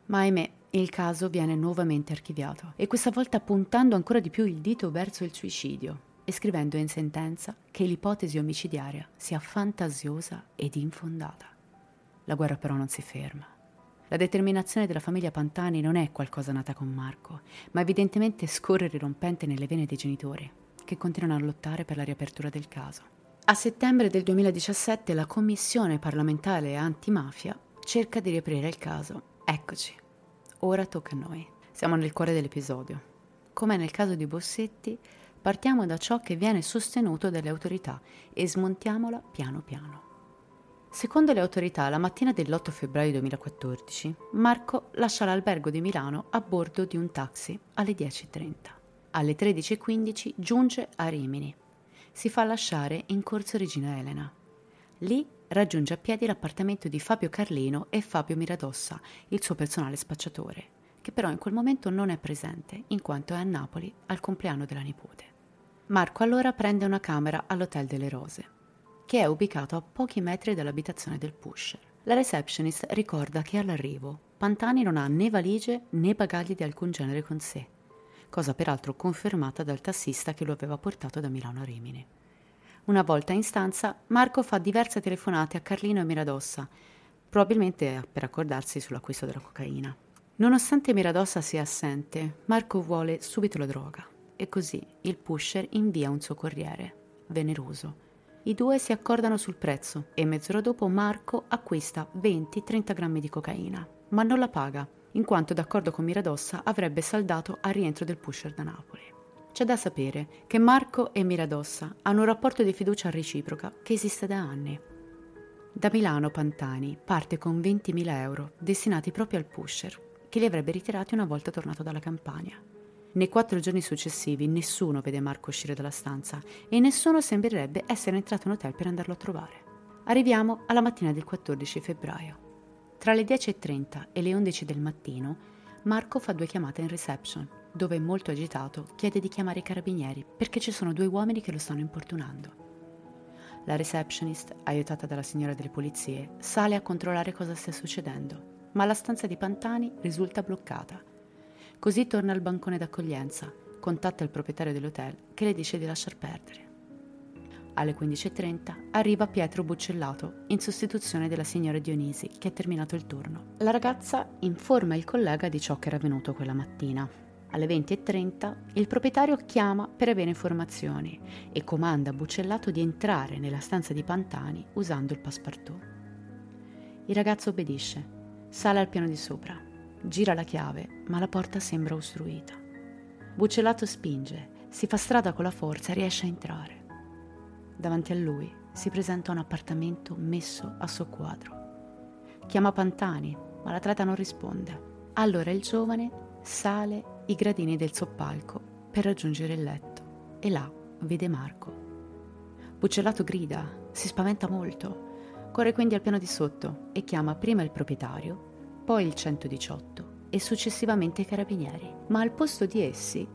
Ma ahimè, il caso viene nuovamente archiviato e questa volta puntando ancora di più il dito verso il suicidio e scrivendo in sentenza che l'ipotesi omicidiaria sia fantasiosa ed infondata. La guerra però non si ferma. La determinazione della famiglia Pantani non è qualcosa nata con Marco, ma evidentemente scorre rirompente nelle vene dei genitori, che continuano a lottare per la riapertura del caso. A settembre del 2017 la Commissione parlamentare antimafia cerca di riaprire il caso. Eccoci. Ora tocca a noi. Siamo nel cuore dell'episodio. Come nel caso di Bossetti, partiamo da ciò che viene sostenuto dalle autorità e smontiamola piano piano. Secondo le autorità, la mattina dell'8 febbraio 2014, Marco lascia l'albergo di Milano a bordo di un taxi alle 10.30. Alle 13.15 giunge a Rimini. Si fa lasciare in Corso Regina Elena. Lì raggiunge a piedi l'appartamento di Fabio Carlino e Fabio Miradossa, il suo personale spacciatore, che però in quel momento non è presente, in quanto è a Napoli al compleanno della nipote. Marco allora prende una camera all'Hotel delle Rose che è ubicato a pochi metri dall'abitazione del pusher. La receptionist ricorda che all'arrivo Pantani non ha né valigie né bagagli di alcun genere con sé, cosa peraltro confermata dal tassista che lo aveva portato da Milano a Rimini. Una volta in stanza, Marco fa diverse telefonate a Carlino e Miradossa, probabilmente per accordarsi sull'acquisto della cocaina. Nonostante Miradossa sia assente, Marco vuole subito la droga e così il pusher invia un suo corriere, Veneroso, i due si accordano sul prezzo e mezz'ora dopo Marco acquista 20-30 grammi di cocaina, ma non la paga, in quanto d'accordo con Miradossa avrebbe saldato al rientro del pusher da Napoli. C'è da sapere che Marco e Miradossa hanno un rapporto di fiducia reciproca che esiste da anni. Da Milano Pantani parte con 20.000 euro destinati proprio al pusher, che li avrebbe ritirati una volta tornato dalla campagna. Nei quattro giorni successivi nessuno vede Marco uscire dalla stanza e nessuno sembrerebbe essere entrato in hotel per andarlo a trovare. Arriviamo alla mattina del 14 febbraio. Tra le 10.30 e le 11 del mattino, Marco fa due chiamate in reception, dove molto agitato chiede di chiamare i carabinieri perché ci sono due uomini che lo stanno importunando. La receptionist, aiutata dalla signora delle polizie, sale a controllare cosa stia succedendo, ma la stanza di Pantani risulta bloccata Così torna al bancone d'accoglienza, contatta il proprietario dell'hotel che le dice di lasciar perdere. Alle 15.30 arriva Pietro Buccellato in sostituzione della signora Dionisi che ha terminato il turno. La ragazza informa il collega di ciò che era avvenuto quella mattina. Alle 20.30 il proprietario chiama per avere informazioni e comanda a Buccellato di entrare nella stanza di Pantani usando il passepartout. Il ragazzo obbedisce, sale al piano di sopra Gira la chiave, ma la porta sembra ostruita. Buccellato spinge, si fa strada con la forza e riesce a entrare. Davanti a lui si presenta un appartamento messo a soqquadro. Chiama Pantani, ma l'atleta non risponde. Allora il giovane sale i gradini del soppalco per raggiungere il letto e là vede Marco. Buccellato grida, si spaventa molto, corre quindi al piano di sotto e chiama prima il proprietario poi il 118 e successivamente i carabinieri, ma al posto di essi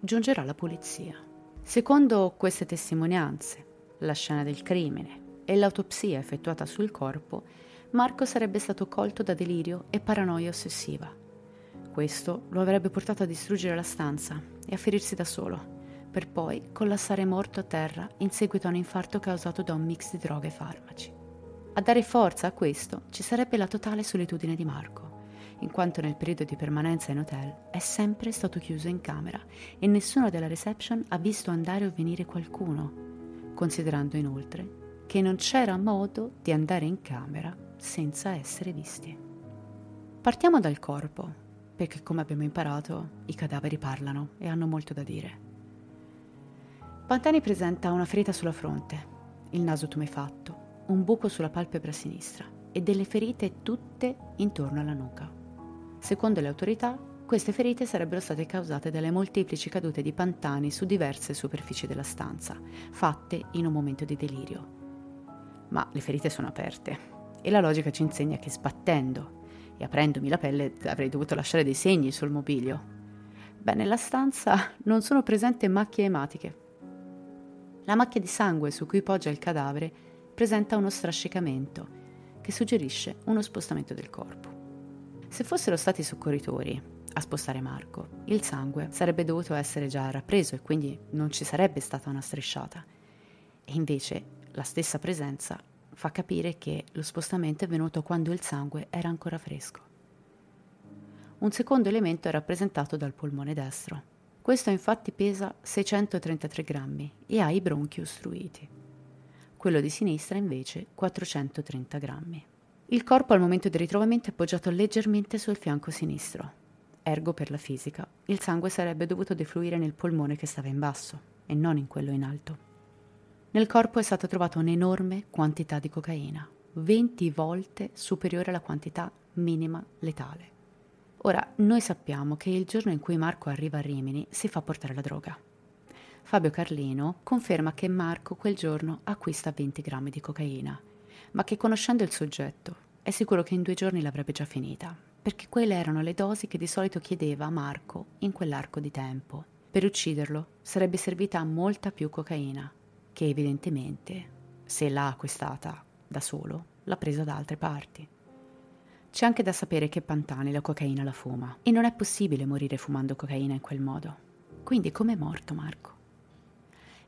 giungerà la polizia. Secondo queste testimonianze, la scena del crimine e l'autopsia effettuata sul corpo, Marco sarebbe stato colto da delirio e paranoia ossessiva. Questo lo avrebbe portato a distruggere la stanza e a ferirsi da solo, per poi collassare morto a terra in seguito a un infarto causato da un mix di droghe e farmaci. A dare forza a questo ci sarebbe la totale solitudine di Marco, in quanto nel periodo di permanenza in hotel è sempre stato chiuso in camera e nessuno della reception ha visto andare o venire qualcuno, considerando inoltre che non c'era modo di andare in camera senza essere visti. Partiamo dal corpo, perché come abbiamo imparato i cadaveri parlano e hanno molto da dire. Pantani presenta una ferita sulla fronte, il naso tumefatto, un buco sulla palpebra sinistra e delle ferite tutte intorno alla nuca. Secondo le autorità, queste ferite sarebbero state causate dalle molteplici cadute di Pantani su diverse superfici della stanza, fatte in un momento di delirio. Ma le ferite sono aperte e la logica ci insegna che sbattendo e aprendomi la pelle avrei dovuto lasciare dei segni sul mobilio. Beh, nella stanza non sono presenti macchie ematiche. La macchia di sangue su cui poggia il cadavere presenta uno strascicamento che suggerisce uno spostamento del corpo. Se fossero stati soccorritori a spostare Marco, il sangue sarebbe dovuto essere già rappreso e quindi non ci sarebbe stata una strisciata. E invece la stessa presenza fa capire che lo spostamento è venuto quando il sangue era ancora fresco. Un secondo elemento è rappresentato dal polmone destro. Questo infatti pesa 633 grammi e ha i bronchi ostruiti. Quello di sinistra invece 430 grammi. Il corpo al momento del ritrovamento è poggiato leggermente sul fianco sinistro. Ergo per la fisica, il sangue sarebbe dovuto defluire nel polmone che stava in basso e non in quello in alto. Nel corpo è stata trovata un'enorme quantità di cocaina, 20 volte superiore alla quantità minima letale. Ora, noi sappiamo che il giorno in cui Marco arriva a Rimini si fa portare la droga. Fabio Carlino conferma che Marco quel giorno acquista 20 grammi di cocaina, ma che conoscendo il soggetto è sicuro che in due giorni l'avrebbe già finita, perché quelle erano le dosi che di solito chiedeva Marco in quell'arco di tempo. Per ucciderlo sarebbe servita molta più cocaina, che evidentemente, se l'ha acquistata da solo, l'ha presa da altre parti. C'è anche da sapere che Pantani la cocaina la fuma e non è possibile morire fumando cocaina in quel modo. Quindi com'è morto Marco?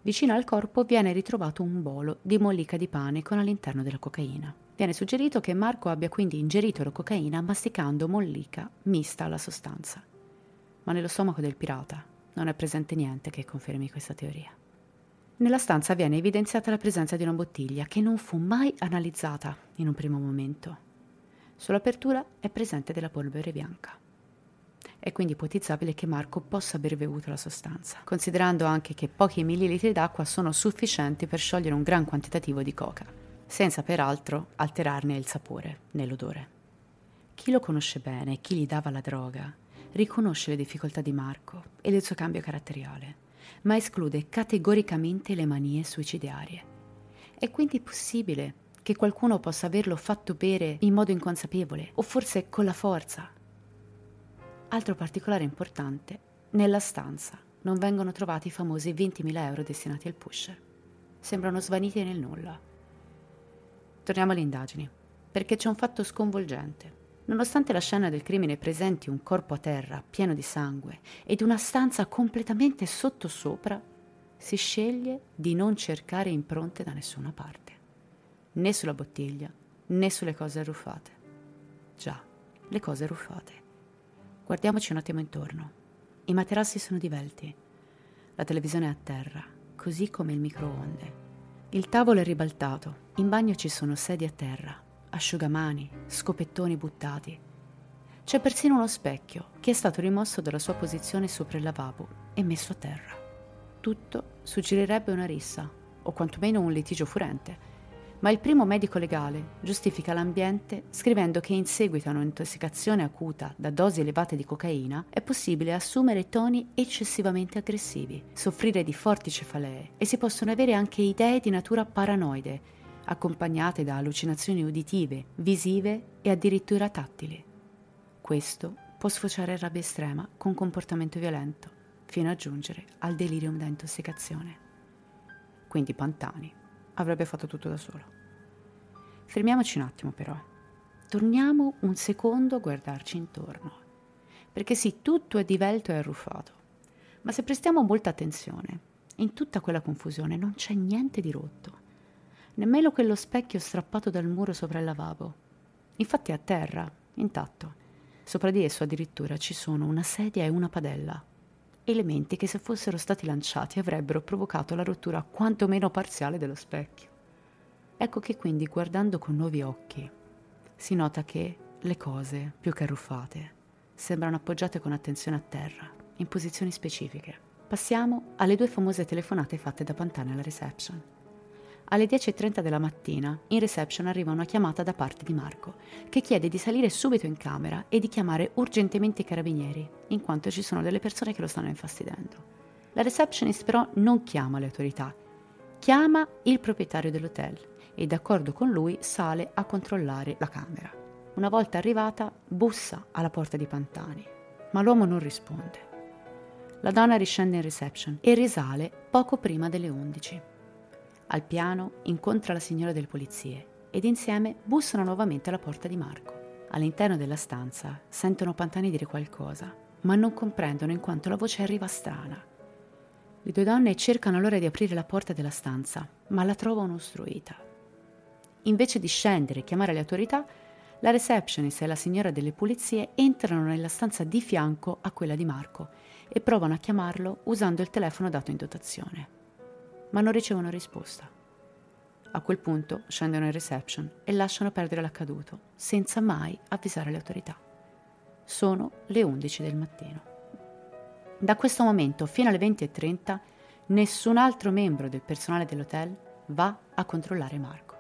Vicino al corpo viene ritrovato un bolo di mollica di pane con all'interno della cocaina. Viene suggerito che Marco abbia quindi ingerito la cocaina masticando mollica mista alla sostanza. Ma nello stomaco del pirata non è presente niente che confermi questa teoria. Nella stanza viene evidenziata la presenza di una bottiglia che non fu mai analizzata in un primo momento. Sull'apertura è presente della polvere bianca. È quindi ipotizzabile che Marco possa aver bevuto la sostanza, considerando anche che pochi millilitri d'acqua sono sufficienti per sciogliere un gran quantitativo di coca, senza peraltro alterarne il sapore né l'odore. Chi lo conosce bene e chi gli dava la droga riconosce le difficoltà di Marco e del suo cambio caratteriale ma esclude categoricamente le manie suicidarie. È quindi possibile che qualcuno possa averlo fatto bere in modo inconsapevole o forse con la forza. Altro particolare importante, nella stanza non vengono trovati i famosi 20.000 euro destinati al pusher. Sembrano svaniti nel nulla. Torniamo alle indagini, perché c'è un fatto sconvolgente. Nonostante la scena del crimine presenti un corpo a terra pieno di sangue ed una stanza completamente sottosopra, si sceglie di non cercare impronte da nessuna parte, né sulla bottiglia né sulle cose arruffate. Già, le cose arruffate. Guardiamoci un attimo intorno. I materassi sono divelti, la televisione è a terra, così come il microonde. Il tavolo è ribaltato, in bagno ci sono sedie a terra, asciugamani, scopettoni buttati. C'è persino uno specchio che è stato rimosso dalla sua posizione sopra il lavabo e messo a terra. Tutto suggerirebbe una rissa, o quantomeno un litigio furente, ma il primo medico legale giustifica l'ambiente scrivendo che in seguito a un'intossicazione acuta da dosi elevate di cocaina è possibile assumere toni eccessivamente aggressivi, soffrire di forti cefalee e si possono avere anche idee di natura paranoide accompagnate da allucinazioni uditive, visive e addirittura tattili. Questo può sfociare in rabbia estrema con comportamento violento, fino a giungere al delirium da intossicazione. Quindi Pantani avrebbe fatto tutto da solo. Fermiamoci un attimo però. Torniamo un secondo a guardarci intorno. Perché sì, tutto è divelto e arruffato. Ma se prestiamo molta attenzione, in tutta quella confusione non c'è niente di rotto nemmeno quello specchio strappato dal muro sopra il lavabo. Infatti è a terra, intatto. Sopra di esso addirittura ci sono una sedia e una padella, elementi che se fossero stati lanciati avrebbero provocato la rottura quantomeno parziale dello specchio. Ecco che quindi guardando con nuovi occhi si nota che le cose, più che arruffate, sembrano appoggiate con attenzione a terra, in posizioni specifiche. Passiamo alle due famose telefonate fatte da Pantane alla reception. Alle 10.30 della mattina in reception arriva una chiamata da parte di Marco, che chiede di salire subito in camera e di chiamare urgentemente i carabinieri, in quanto ci sono delle persone che lo stanno infastidendo. La receptionist però non chiama le autorità, chiama il proprietario dell'hotel e d'accordo con lui sale a controllare la camera. Una volta arrivata bussa alla porta di Pantani, ma l'uomo non risponde. La donna riscende in reception e risale poco prima delle 11. Al piano incontra la signora delle polizie ed insieme bussano nuovamente alla porta di Marco. All'interno della stanza sentono Pantani dire qualcosa, ma non comprendono in quanto la voce arriva strana. Le due donne cercano allora di aprire la porta della stanza, ma la trovano ostruita. Invece di scendere e chiamare le autorità, la receptionist e la signora delle pulizie entrano nella stanza di fianco a quella di Marco e provano a chiamarlo usando il telefono dato in dotazione. Ma non ricevono risposta. A quel punto scendono in reception e lasciano perdere l'accaduto, senza mai avvisare le autorità. Sono le 11 del mattino. Da questo momento fino alle 20.30 nessun altro membro del personale dell'hotel va a controllare Marco.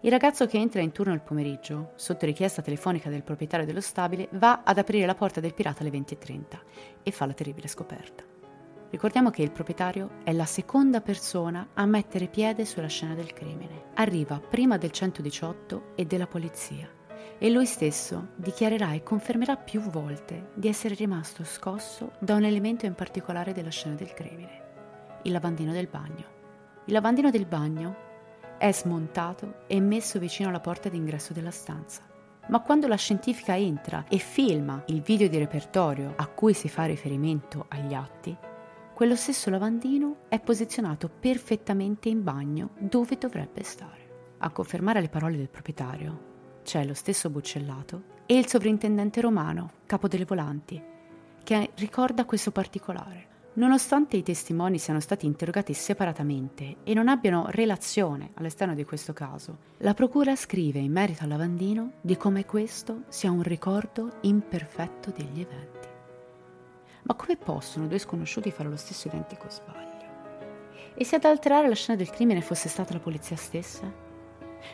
Il ragazzo che entra in turno il pomeriggio, sotto richiesta telefonica del proprietario dello stabile, va ad aprire la porta del pirata alle 20.30 e fa la terribile scoperta. Ricordiamo che il proprietario è la seconda persona a mettere piede sulla scena del crimine. Arriva prima del 118 e della polizia e lui stesso dichiarerà e confermerà più volte di essere rimasto scosso da un elemento in particolare della scena del crimine, il lavandino del bagno. Il lavandino del bagno è smontato e messo vicino alla porta d'ingresso della stanza. Ma quando la scientifica entra e filma il video di repertorio a cui si fa riferimento agli atti, quello stesso lavandino è posizionato perfettamente in bagno dove dovrebbe stare. A confermare le parole del proprietario c'è lo stesso Buccellato e il sovrintendente romano, capo delle volanti, che ricorda questo particolare. Nonostante i testimoni siano stati interrogati separatamente e non abbiano relazione all'esterno di questo caso, la Procura scrive in merito al lavandino di come questo sia un ricordo imperfetto degli eventi. Ma come possono due sconosciuti fare lo stesso identico sbaglio? E se ad alterare la scena del crimine fosse stata la polizia stessa?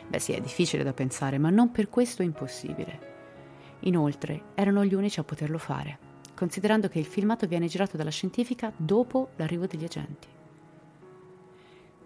Beh sì, è difficile da pensare, ma non per questo impossibile. Inoltre, erano gli unici a poterlo fare considerando che il filmato viene girato dalla scientifica dopo l'arrivo degli agenti.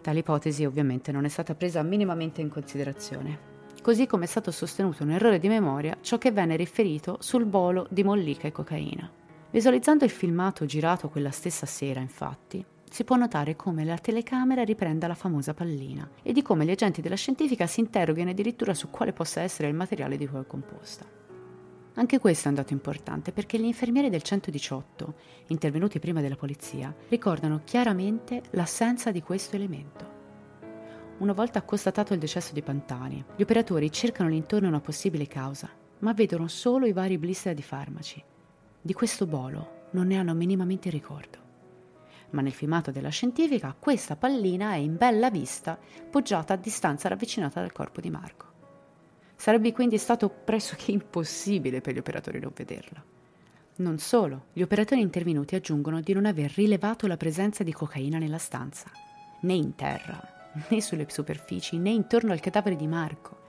Tale ipotesi ovviamente non è stata presa minimamente in considerazione, così come è stato sostenuto un errore di memoria ciò che venne riferito sul bolo di mollica e cocaina. Visualizzando il filmato girato quella stessa sera, infatti, si può notare come la telecamera riprenda la famosa pallina e di come gli agenti della scientifica si interroghino addirittura su quale possa essere il materiale di cui è composta. Anche questo è un dato importante perché gli infermieri del 118, intervenuti prima della polizia, ricordano chiaramente l'assenza di questo elemento. Una volta constatato il decesso di Pantani, gli operatori cercano l'intorno una possibile causa, ma vedono solo i vari blister di farmaci. Di questo bolo non ne hanno minimamente ricordo. Ma nel filmato della scientifica questa pallina è in bella vista, poggiata a distanza ravvicinata dal corpo di Marco. Sarebbe quindi stato pressoché impossibile per gli operatori non vederla. Non solo, gli operatori intervenuti aggiungono di non aver rilevato la presenza di cocaina nella stanza, né in terra, né sulle superfici, né intorno al cadavere di Marco.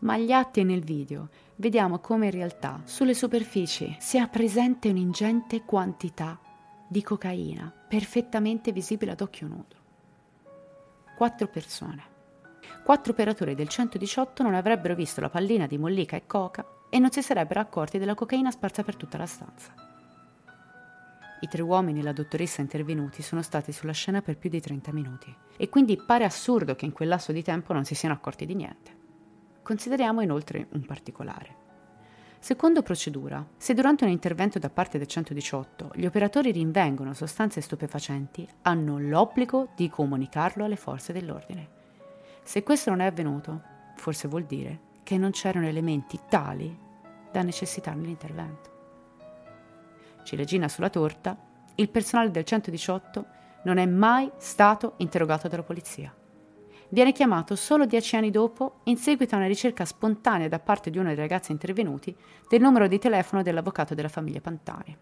Ma agli atti e nel video vediamo come in realtà sulle superfici sia presente un'ingente quantità di cocaina, perfettamente visibile ad occhio nudo. Quattro persone quattro operatori del 118 non avrebbero visto la pallina di mollica e coca e non si sarebbero accorti della cocaina sparsa per tutta la stanza. I tre uomini e la dottoressa intervenuti sono stati sulla scena per più di 30 minuti e quindi pare assurdo che in quel lasso di tempo non si siano accorti di niente. Consideriamo inoltre un particolare. Secondo procedura, se durante un intervento da parte del 118 gli operatori rinvengono sostanze stupefacenti, hanno l'obbligo di comunicarlo alle forze dell'ordine. Se questo non è avvenuto, forse vuol dire che non c'erano elementi tali da necessitare l'intervento. Ciliegina sulla torta, il personale del 118 non è mai stato interrogato dalla polizia. Viene chiamato solo dieci anni dopo, in seguito a una ricerca spontanea da parte di uno dei ragazzi intervenuti del numero di telefono dell'avvocato della famiglia Pantani.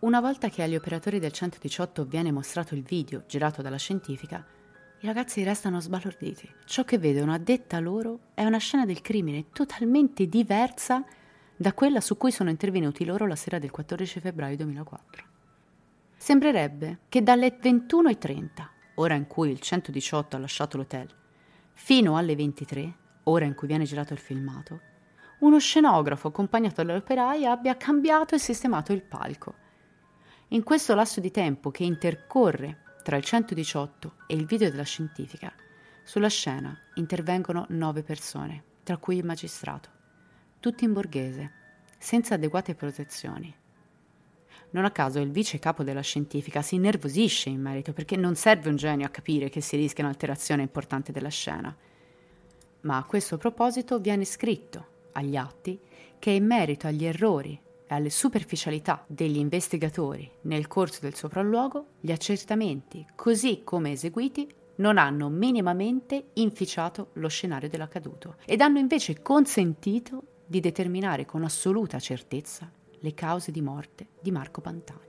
Una volta che agli operatori del 118 viene mostrato il video girato dalla scientifica, i ragazzi restano sbalorditi. Ciò che vedono, a detta loro, è una scena del crimine totalmente diversa da quella su cui sono intervenuti loro la sera del 14 febbraio 2004. Sembrerebbe che dalle 21.30, ora in cui il 118 ha lasciato l'hotel, fino alle 23, ora in cui viene girato il filmato, uno scenografo accompagnato dalle operaie abbia cambiato e sistemato il palco. In questo lasso di tempo che intercorre tra il 118 e il video della scientifica, sulla scena intervengono nove persone, tra cui il magistrato tutti in borghese, senza adeguate protezioni. Non a caso il vice capo della scientifica si innervosisce in merito perché non serve un genio a capire che si rischia un'alterazione importante della scena. Ma a questo proposito viene scritto agli atti che in merito agli errori e alle superficialità degli investigatori nel corso del sopralluogo, gli accertamenti, così come eseguiti, non hanno minimamente inficiato lo scenario dell'accaduto ed hanno invece consentito di determinare con assoluta certezza le cause di morte di Marco Pantani.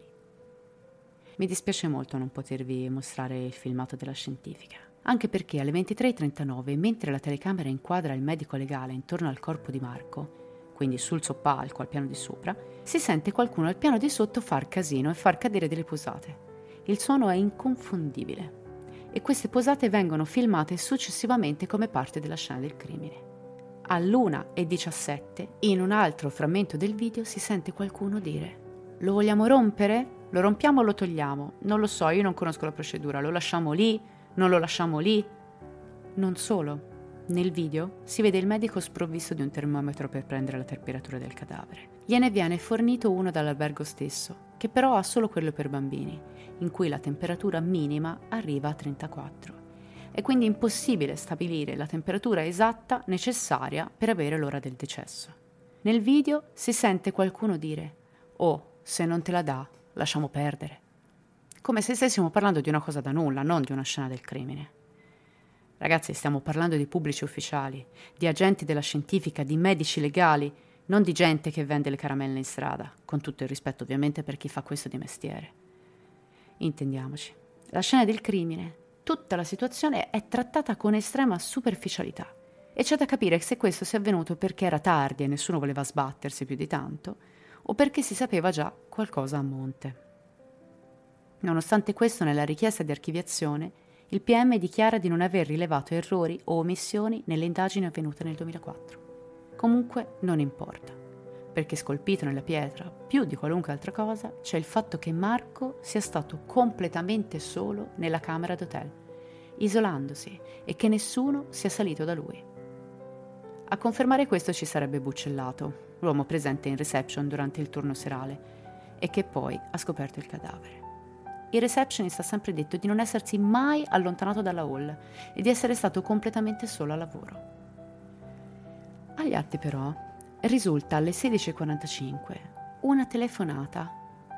Mi dispiace molto non potervi mostrare il filmato della scientifica, anche perché alle 23.39, mentre la telecamera inquadra il medico legale intorno al corpo di Marco, quindi sul soppalco al piano di sopra, si sente qualcuno al piano di sotto far casino e far cadere delle posate. Il suono è inconfondibile e queste posate vengono filmate successivamente come parte della scena del crimine all'1.17, in un altro frammento del video si sente qualcuno dire lo vogliamo rompere? Lo rompiamo o lo togliamo? Non lo so, io non conosco la procedura, lo lasciamo lì? Non lo lasciamo lì? Non solo, nel video si vede il medico sprovvisto di un termometro per prendere la temperatura del cadavere. Gliene viene fornito uno dall'albergo stesso, che però ha solo quello per bambini, in cui la temperatura minima arriva a 34 è quindi impossibile stabilire la temperatura esatta necessaria per avere l'ora del decesso. Nel video si sente qualcuno dire Oh, se non te la dà, lasciamo perdere. Come se stessimo parlando di una cosa da nulla, non di una scena del crimine. Ragazzi, stiamo parlando di pubblici ufficiali, di agenti della scientifica, di medici legali, non di gente che vende le caramelle in strada, con tutto il rispetto ovviamente per chi fa questo di mestiere. Intendiamoci, la scena del crimine tutta la situazione è trattata con estrema superficialità. E c'è da capire se questo sia avvenuto perché era tardi e nessuno voleva sbattersi più di tanto, o perché si sapeva già qualcosa a monte. Nonostante questo, nella richiesta di archiviazione, il PM dichiara di non aver rilevato errori o omissioni nelle indagini avvenute nel 2004. Comunque non importa, perché scolpito nella pietra, più di qualunque altra cosa, c'è il fatto che Marco sia stato completamente solo nella camera d'hotel isolandosi e che nessuno sia salito da lui. A confermare questo ci sarebbe Buccellato, l'uomo presente in reception durante il turno serale, e che poi ha scoperto il cadavere. Il receptionist ha sempre detto di non essersi mai allontanato dalla hall e di essere stato completamente solo al lavoro. Agli atti però risulta alle 16.45 una telefonata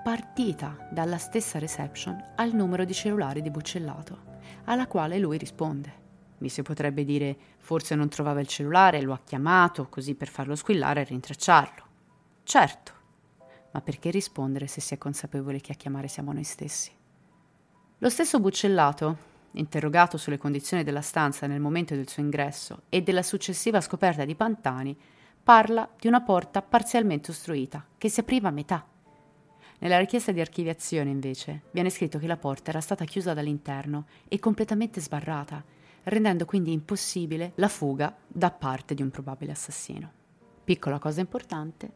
partita dalla stessa reception al numero di cellulare di Buccellato alla quale lui risponde. Mi si potrebbe dire forse non trovava il cellulare, lo ha chiamato così per farlo squillare e rintracciarlo. Certo, ma perché rispondere se si è consapevole che a chiamare siamo noi stessi? Lo stesso Buccellato, interrogato sulle condizioni della stanza nel momento del suo ingresso e della successiva scoperta di Pantani, parla di una porta parzialmente ostruita, che si apriva a metà nella richiesta di archiviazione, invece, viene scritto che la porta era stata chiusa dall'interno e completamente sbarrata, rendendo quindi impossibile la fuga da parte di un probabile assassino. Piccola cosa importante,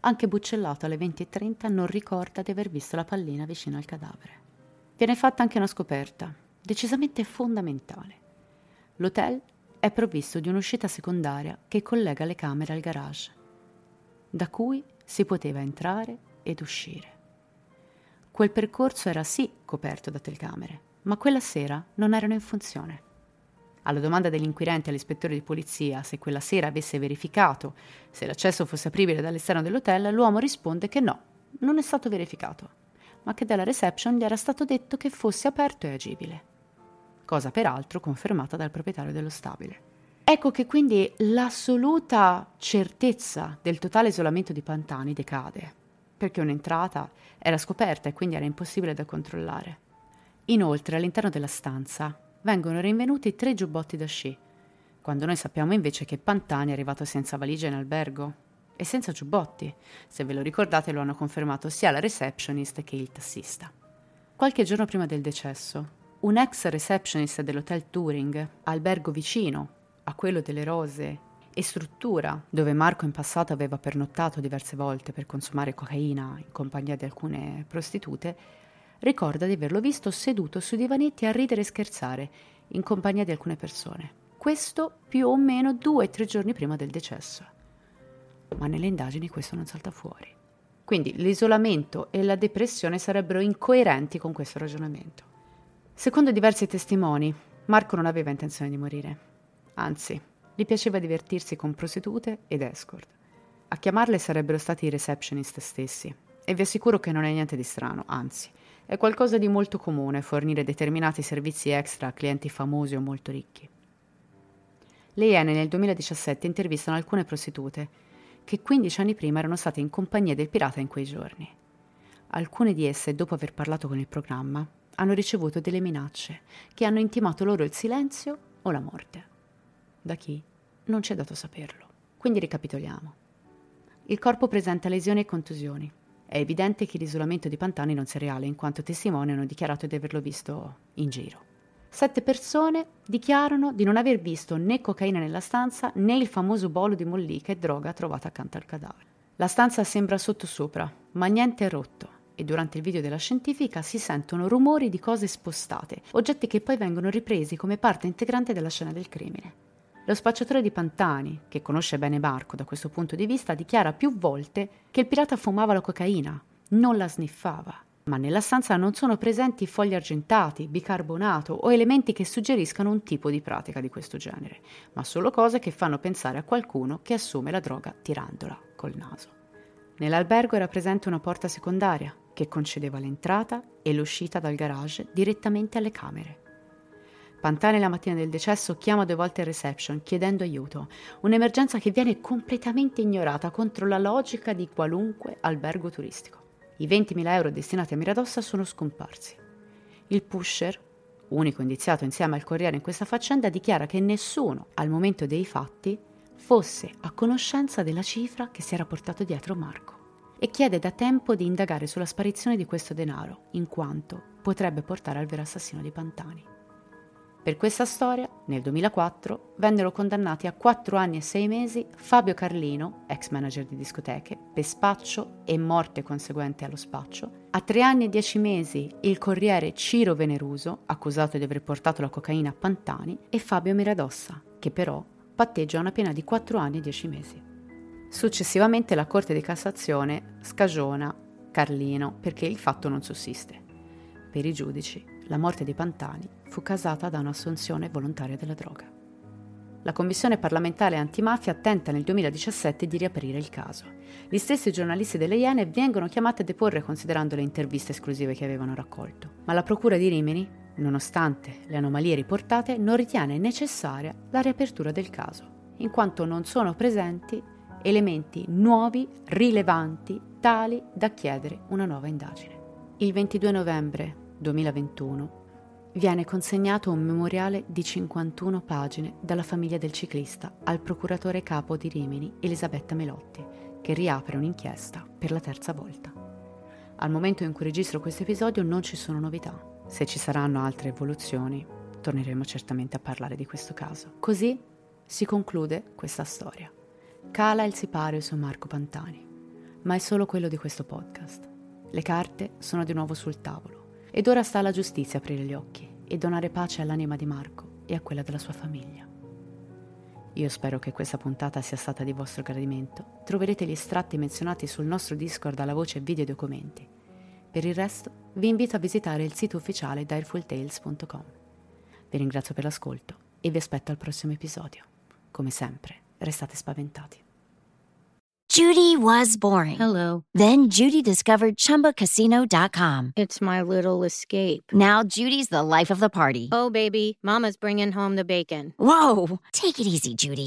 anche Buccellato alle 20.30 non ricorda di aver visto la pallina vicino al cadavere. Viene fatta anche una scoperta, decisamente fondamentale. L'hotel è provvisto di un'uscita secondaria che collega le camere al garage, da cui si poteva entrare ed uscire. Quel percorso era sì coperto da telecamere, ma quella sera non erano in funzione. Alla domanda dell'inquirente all'ispettore di polizia se quella sera avesse verificato se l'accesso fosse apribile dall'esterno dell'hotel, l'uomo risponde che no, non è stato verificato, ma che dalla reception gli era stato detto che fosse aperto e agibile. Cosa peraltro confermata dal proprietario dello stabile. Ecco che quindi l'assoluta certezza del totale isolamento di Pantani decade, perché un'entrata era scoperta e quindi era impossibile da controllare. Inoltre, all'interno della stanza vengono rinvenuti tre giubbotti da sci, quando noi sappiamo invece che Pantani è arrivato senza valigia in albergo e senza giubbotti. Se ve lo ricordate lo hanno confermato sia la receptionist che il tassista. Qualche giorno prima del decesso, un ex receptionist dell'hotel Turing, albergo vicino a quello delle rose e struttura dove Marco in passato aveva pernottato diverse volte per consumare cocaina in compagnia di alcune prostitute, ricorda di averlo visto seduto sui divanetti a ridere e scherzare in compagnia di alcune persone. Questo più o meno due o tre giorni prima del decesso. Ma nelle indagini questo non salta fuori. Quindi l'isolamento e la depressione sarebbero incoerenti con questo ragionamento. Secondo diversi testimoni, Marco non aveva intenzione di morire. Anzi, gli piaceva divertirsi con prostitute ed escort. A chiamarle sarebbero stati i receptionist stessi. E vi assicuro che non è niente di strano, anzi, è qualcosa di molto comune fornire determinati servizi extra a clienti famosi o molto ricchi. Le Iene nel 2017 intervistano alcune prostitute che 15 anni prima erano state in compagnia del pirata in quei giorni. Alcune di esse, dopo aver parlato con il programma, hanno ricevuto delle minacce che hanno intimato loro il silenzio o la morte. Da chi? Non ci è dato saperlo. Quindi ricapitoliamo. Il corpo presenta lesioni e contusioni. È evidente che l'isolamento di Pantani non sia reale, in quanto testimoni hanno dichiarato di averlo visto in giro. Sette persone dichiarano di non aver visto né cocaina nella stanza né il famoso bolo di mollica e droga trovata accanto al cadavere. La stanza sembra sottosopra, ma niente è rotto e durante il video della scientifica si sentono rumori di cose spostate, oggetti che poi vengono ripresi come parte integrante della scena del crimine. Lo spacciatore di Pantani, che conosce bene Marco da questo punto di vista, dichiara più volte che il pirata fumava la cocaina, non la sniffava. Ma nella stanza non sono presenti fogli argentati, bicarbonato o elementi che suggeriscano un tipo di pratica di questo genere, ma solo cose che fanno pensare a qualcuno che assume la droga tirandola col naso. Nell'albergo era presente una porta secondaria che concedeva l'entrata e l'uscita dal garage direttamente alle camere. Pantani la mattina del decesso chiama due volte il reception chiedendo aiuto, un'emergenza che viene completamente ignorata contro la logica di qualunque albergo turistico. I 20.000 euro destinati a Miradossa sono scomparsi. Il pusher, unico indiziato insieme al Corriere in questa faccenda, dichiara che nessuno, al momento dei fatti, fosse a conoscenza della cifra che si era portato dietro Marco e chiede da tempo di indagare sulla sparizione di questo denaro, in quanto potrebbe portare al vero assassino di Pantani. Per questa storia, nel 2004, vennero condannati a 4 anni e 6 mesi Fabio Carlino, ex manager di discoteche, per spaccio e morte conseguente allo spaccio, a 3 anni e 10 mesi il corriere Ciro Veneruso, accusato di aver portato la cocaina a Pantani, e Fabio Miradossa, che però patteggia una pena di 4 anni e 10 mesi. Successivamente la Corte di Cassazione scagiona Carlino perché il fatto non sussiste. Per i giudici la morte di Pantani fu casata da un'assunzione volontaria della droga. La Commissione parlamentare antimafia tenta nel 2017 di riaprire il caso. Gli stessi giornalisti delle Iene vengono chiamati a deporre considerando le interviste esclusive che avevano raccolto. Ma la Procura di Rimini, nonostante le anomalie riportate, non ritiene necessaria la riapertura del caso, in quanto non sono presenti elementi nuovi, rilevanti, tali da chiedere una nuova indagine. Il 22 novembre 2021 viene consegnato un memoriale di 51 pagine dalla famiglia del ciclista al procuratore capo di Rimini, Elisabetta Melotti, che riapre un'inchiesta per la terza volta. Al momento in cui registro questo episodio non ci sono novità. Se ci saranno altre evoluzioni, torneremo certamente a parlare di questo caso. Così si conclude questa storia. Cala il sipario su Marco Pantani, ma è solo quello di questo podcast. Le carte sono di nuovo sul tavolo ed ora sta alla giustizia aprire gli occhi e donare pace all'anima di Marco e a quella della sua famiglia. Io spero che questa puntata sia stata di vostro gradimento. Troverete gli estratti menzionati sul nostro Discord alla voce video e documenti. Per il resto, vi invito a visitare il sito ufficiale direfultales.com. Vi ringrazio per l'ascolto e vi aspetto al prossimo episodio. Come sempre, restate spaventati. Judy was boring. Hello. Then Judy discovered ChumbaCasino.com. It's my little escape. Now Judy's the life of the party. Oh, baby, Mama's bringing home the bacon. Whoa! Take it easy, Judy.